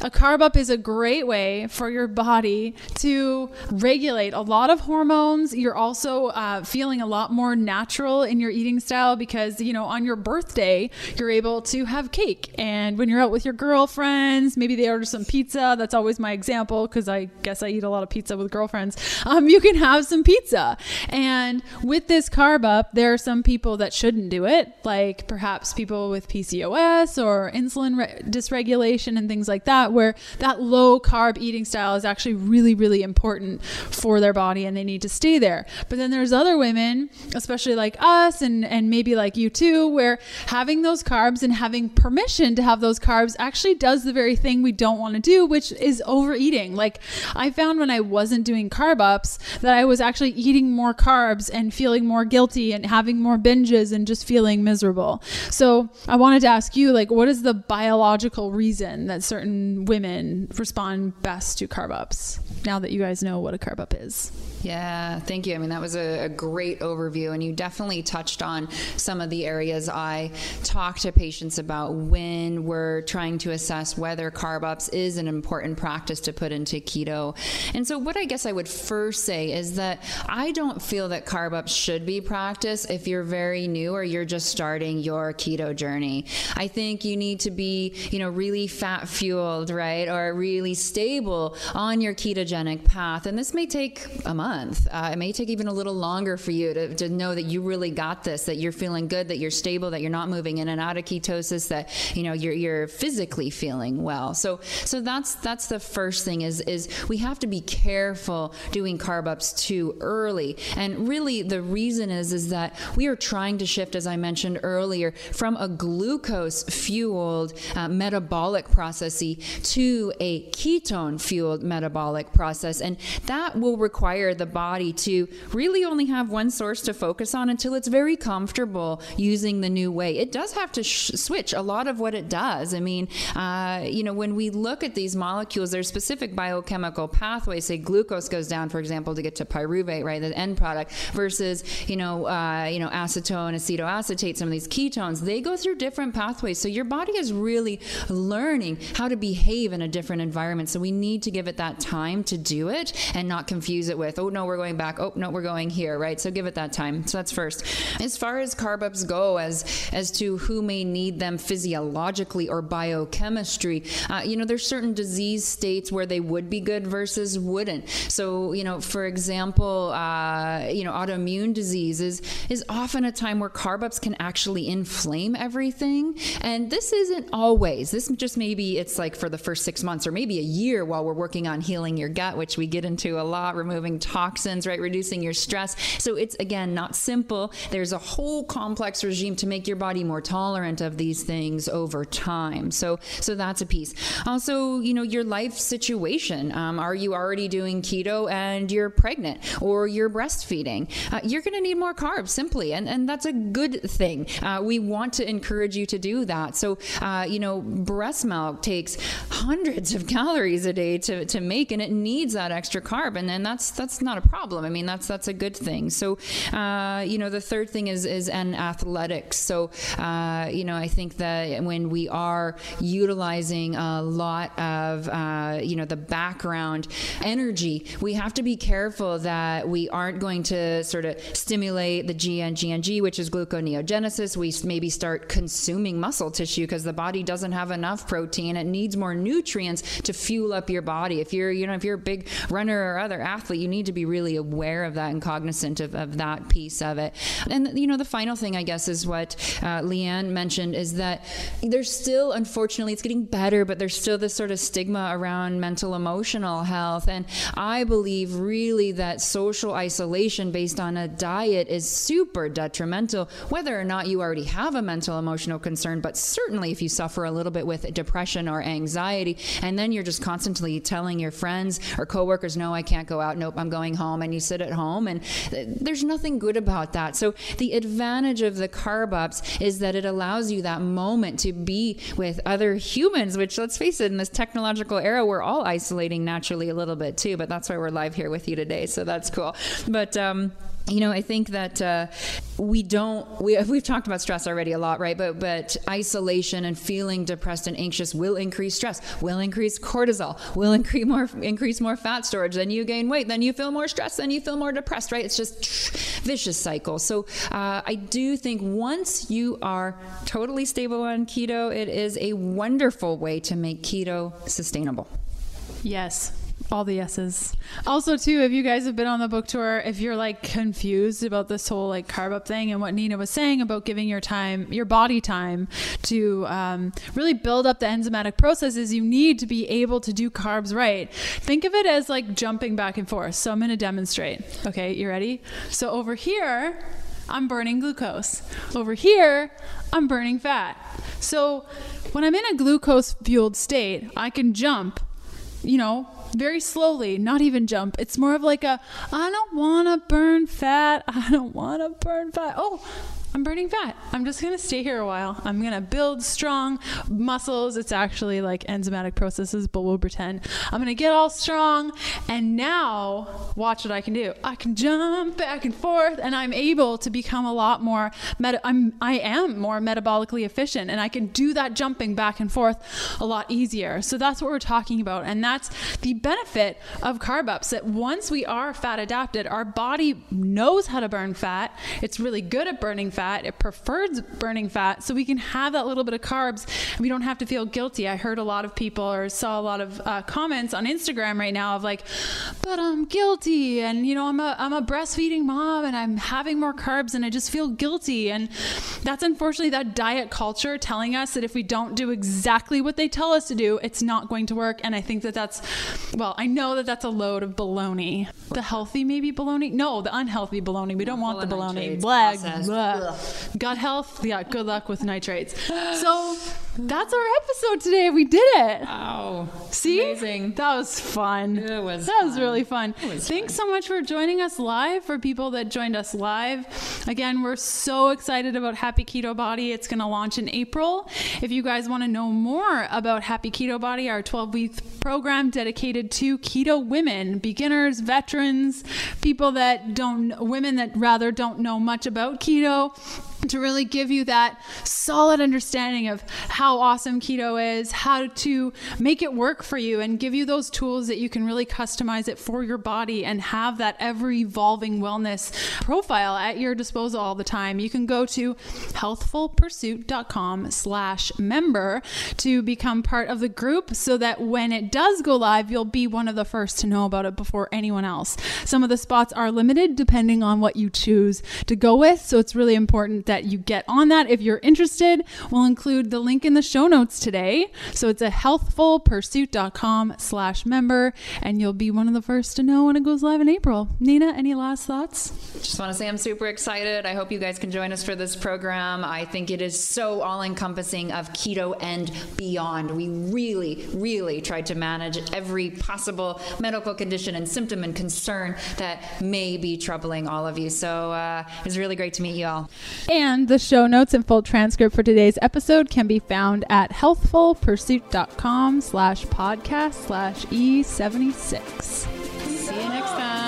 a carb up is a great way for your body to regulate a lot of hormones. You're also uh, feeling a lot more natural in your eating style because, you know, on your birthday, you're able to have cake. And when you're out with your girlfriends, maybe they order some pizza. That's always my example because I guess I eat a lot of pizza with girlfriends. Um, you can have some pizza. And with this carb up, there are some people that shouldn't do it like perhaps people with PCOS or insulin re- dysregulation and things like that, where that low carb eating style is actually really, really important for their body and they need to stay there. But then there's other women, especially like us and, and maybe like you too, where having those carbs and having permission to have those carbs actually does the very thing we don't want to do, which is overeating. Like I found when I wasn't doing carb ups that I was actually eating more carbs and feeling more guilty and having more binges and just feeling miserable miserable. So I wanted to ask you, like, what is the biological reason that certain women respond best to carb ups now that you guys know what a carb up is? Yeah, thank you. I mean, that was a, a, great overview, and you definitely touched on some of the areas I talk to patients about when we're trying to assess whether carb ups is an important practice to put into keto. And so, what I guess I would first say is that I don't feel that carb ups should be practiced if you're very new or you're just starting your keto journey. I think you need to be, you know, really fat fueled, right, or really stable on your ketogenic path, and this may take a month month. Uh, it may take even a little longer for you to, to know that you really got this, that you're feeling good, that you're stable, that you're not moving in and out of ketosis, that you know you're you're physically feeling well. So so that's that's the first thing is is we have to be careful doing carb ups too early. And really the reason is is that we are trying to shift, as I mentioned earlier, from a glucose fueled uh, metabolic process to a ketone fueled metabolic process, and that will require the body to really only have one source to focus on until it's very comfortable using the new way. It does have to sh- switch a lot of what it does. I mean, uh, you know, when we look at these molecules, there's specific biochemical pathways. Say glucose goes down, for example, to get to pyruvate, right, the end product, versus you know, uh, you know, acetone, acetoacetate, some of these ketones, they go through different pathways. So your body is really learning how to behave in a different environment. So we need to give it that time to do it and not confuse it with, oh no, we're going back. Oh no, we're going here, right? So give it that time. So that's first. As far as carb ups go, as as to who may need them physiologically or biochemistry, uh, you know, there's certain disease states where they would be good versus wouldn't. So you know, for example, uh, you know, autoimmune diseases is often a time where carb ups can actually inflame everything, and this isn't always. This just maybe it's like for the first six months or maybe a year while we're working on healing your gut, which we get into a lot, removing toxins, right, reducing your stress. So it's again not simple. There's a whole complex regime to make your body more tolerant of these things over time. So so that's a piece. Also, you know, your life situation. Um, are you already doing keto and you're pregnant or you're breastfeeding? Uh, you're going to need more carbs simply, and and that's a good thing. Uh, we want to encourage you to do that. So uh, you know, breast milk takes hundreds of calories a day to, to make, and it needs that extra carb, and then that's that's a problem. I mean, that's that's a good thing. So, uh, you know, the third thing is is an athletics. So, uh, you know, I think that when we are utilizing a lot of uh, you know the background energy, we have to be careful that we aren't going to sort of stimulate the GNGNG, which is gluconeogenesis. We maybe start consuming muscle tissue because the body doesn't have enough protein. It needs more nutrients to fuel up your body. If you're, you know, if you're a big runner or other athlete, you need to be really aware of that and cognizant of, of that piece of it. And, you know, the final thing, I guess, is what uh, Leanne mentioned is that there's still, unfortunately, it's getting better, but there's still this sort of stigma around mental emotional health. And I believe really that social isolation based on a diet is super detrimental, whether or not you already have a mental emotional concern, but certainly if you suffer a little bit with depression or anxiety, and then you're just constantly telling your friends or coworkers, no, I can't go out. Nope, I'm going home. And you sit at home, and there's nothing good about that. So the advantage of the carb ups is that it allows you that moment to be with other humans, which let's face it, in this technological era, we're all isolating naturally a little bit too, but that's why we're live here with you today. So that's cool. But, um, you know, I think that uh, we don't. We, we've talked about stress already a lot, right? But but isolation and feeling depressed and anxious will increase stress, will increase cortisol, will increase more increase more fat storage. Then you gain weight, then you feel more stressed, then you feel more depressed, right? It's just vicious cycle. So uh, I do think once you are totally stable on keto, it is a wonderful way to make keto sustainable. Yes, all the yeses. Also, too, if you guys have been on the book tour, if you're like confused about this whole like carb up thing and what Nina was saying about giving your time, your body time to um, really build up the enzymatic processes, you need to be able to do carbs right. Think of it as like jumping back and forth. So I'm going to demonstrate. Okay, you ready? So over here, I'm burning glucose. Over here, I'm burning fat. So when I'm in a glucose fueled state, I can jump, you know, very slowly, not even jump. It's more of like a, I don't want to burn fat. I don't want to burn fat. Oh, I'm burning fat. I'm just going to stay here a while. I'm going to build strong muscles. It's actually like enzymatic processes, but we'll pretend. I'm going to get all strong. And now, watch what I can do. I can jump back and forth, and I'm able to become a lot more, meta- I'm, I am more metabolically efficient, and I can do that jumping back and forth a lot easier. So that's what we're talking about. And that's the benefit of carb ups that once we are fat adapted, our body knows how to burn fat. It's really good at burning fat. It prefers burning fat, so we can have that little bit of carbs and we don't have to feel guilty. I heard a lot of people or saw a lot of uh, comments on Instagram right now of like, but I'm guilty and you know, I'm a, I'm a breastfeeding mom and I'm having more carbs and I just feel guilty. And that's unfortunately that diet culture telling us that if we don't do exactly what they tell us to do, it's not going to work. And I think that that's, well, I know that that's a load of baloney. The healthy maybe baloney? No, the unhealthy baloney. We don't want the baloney. Blag, blah. Gut health, yeah, good luck with nitrates. So that's our episode today. We did it. Wow. See? Amazing. That was fun. It was That was really fun. was Thanks so much for joining us live. For people that joined us live, again, we're so excited about Happy Keto Body. It's going to launch in April. If you guys want to know more about Happy Keto Body, our 12 week program dedicated to keto women, beginners, veterans, people that don't, women that rather don't know much about keto to really give you that solid understanding of how awesome keto is, how to make it work for you, and give you those tools that you can really customize it for your body and have that ever evolving wellness profile at your disposal all the time. You can go to healthfulpursuit.com slash member to become part of the group so that when it does go live, you'll be one of the first to know about it before anyone else. Some of the spots are limited depending on what you choose to go with. So it's really important that you get on that. If you're interested, we'll include the link in the show notes today. So it's a healthfulpursuit.com slash member, and you'll be one of the first to know when it goes live in April. Nina, any last thoughts? Just want to say I'm super excited. I hope you guys can join us for this program. I think it is so all encompassing of keto and beyond. We really, really tried to manage every possible medical condition and symptom and concern that may be troubling all of you. So uh, it's really great to meet you all. And the show notes and full transcript for today's episode can be found at healthfulpursuit.com slash podcast slash E76. See you next time.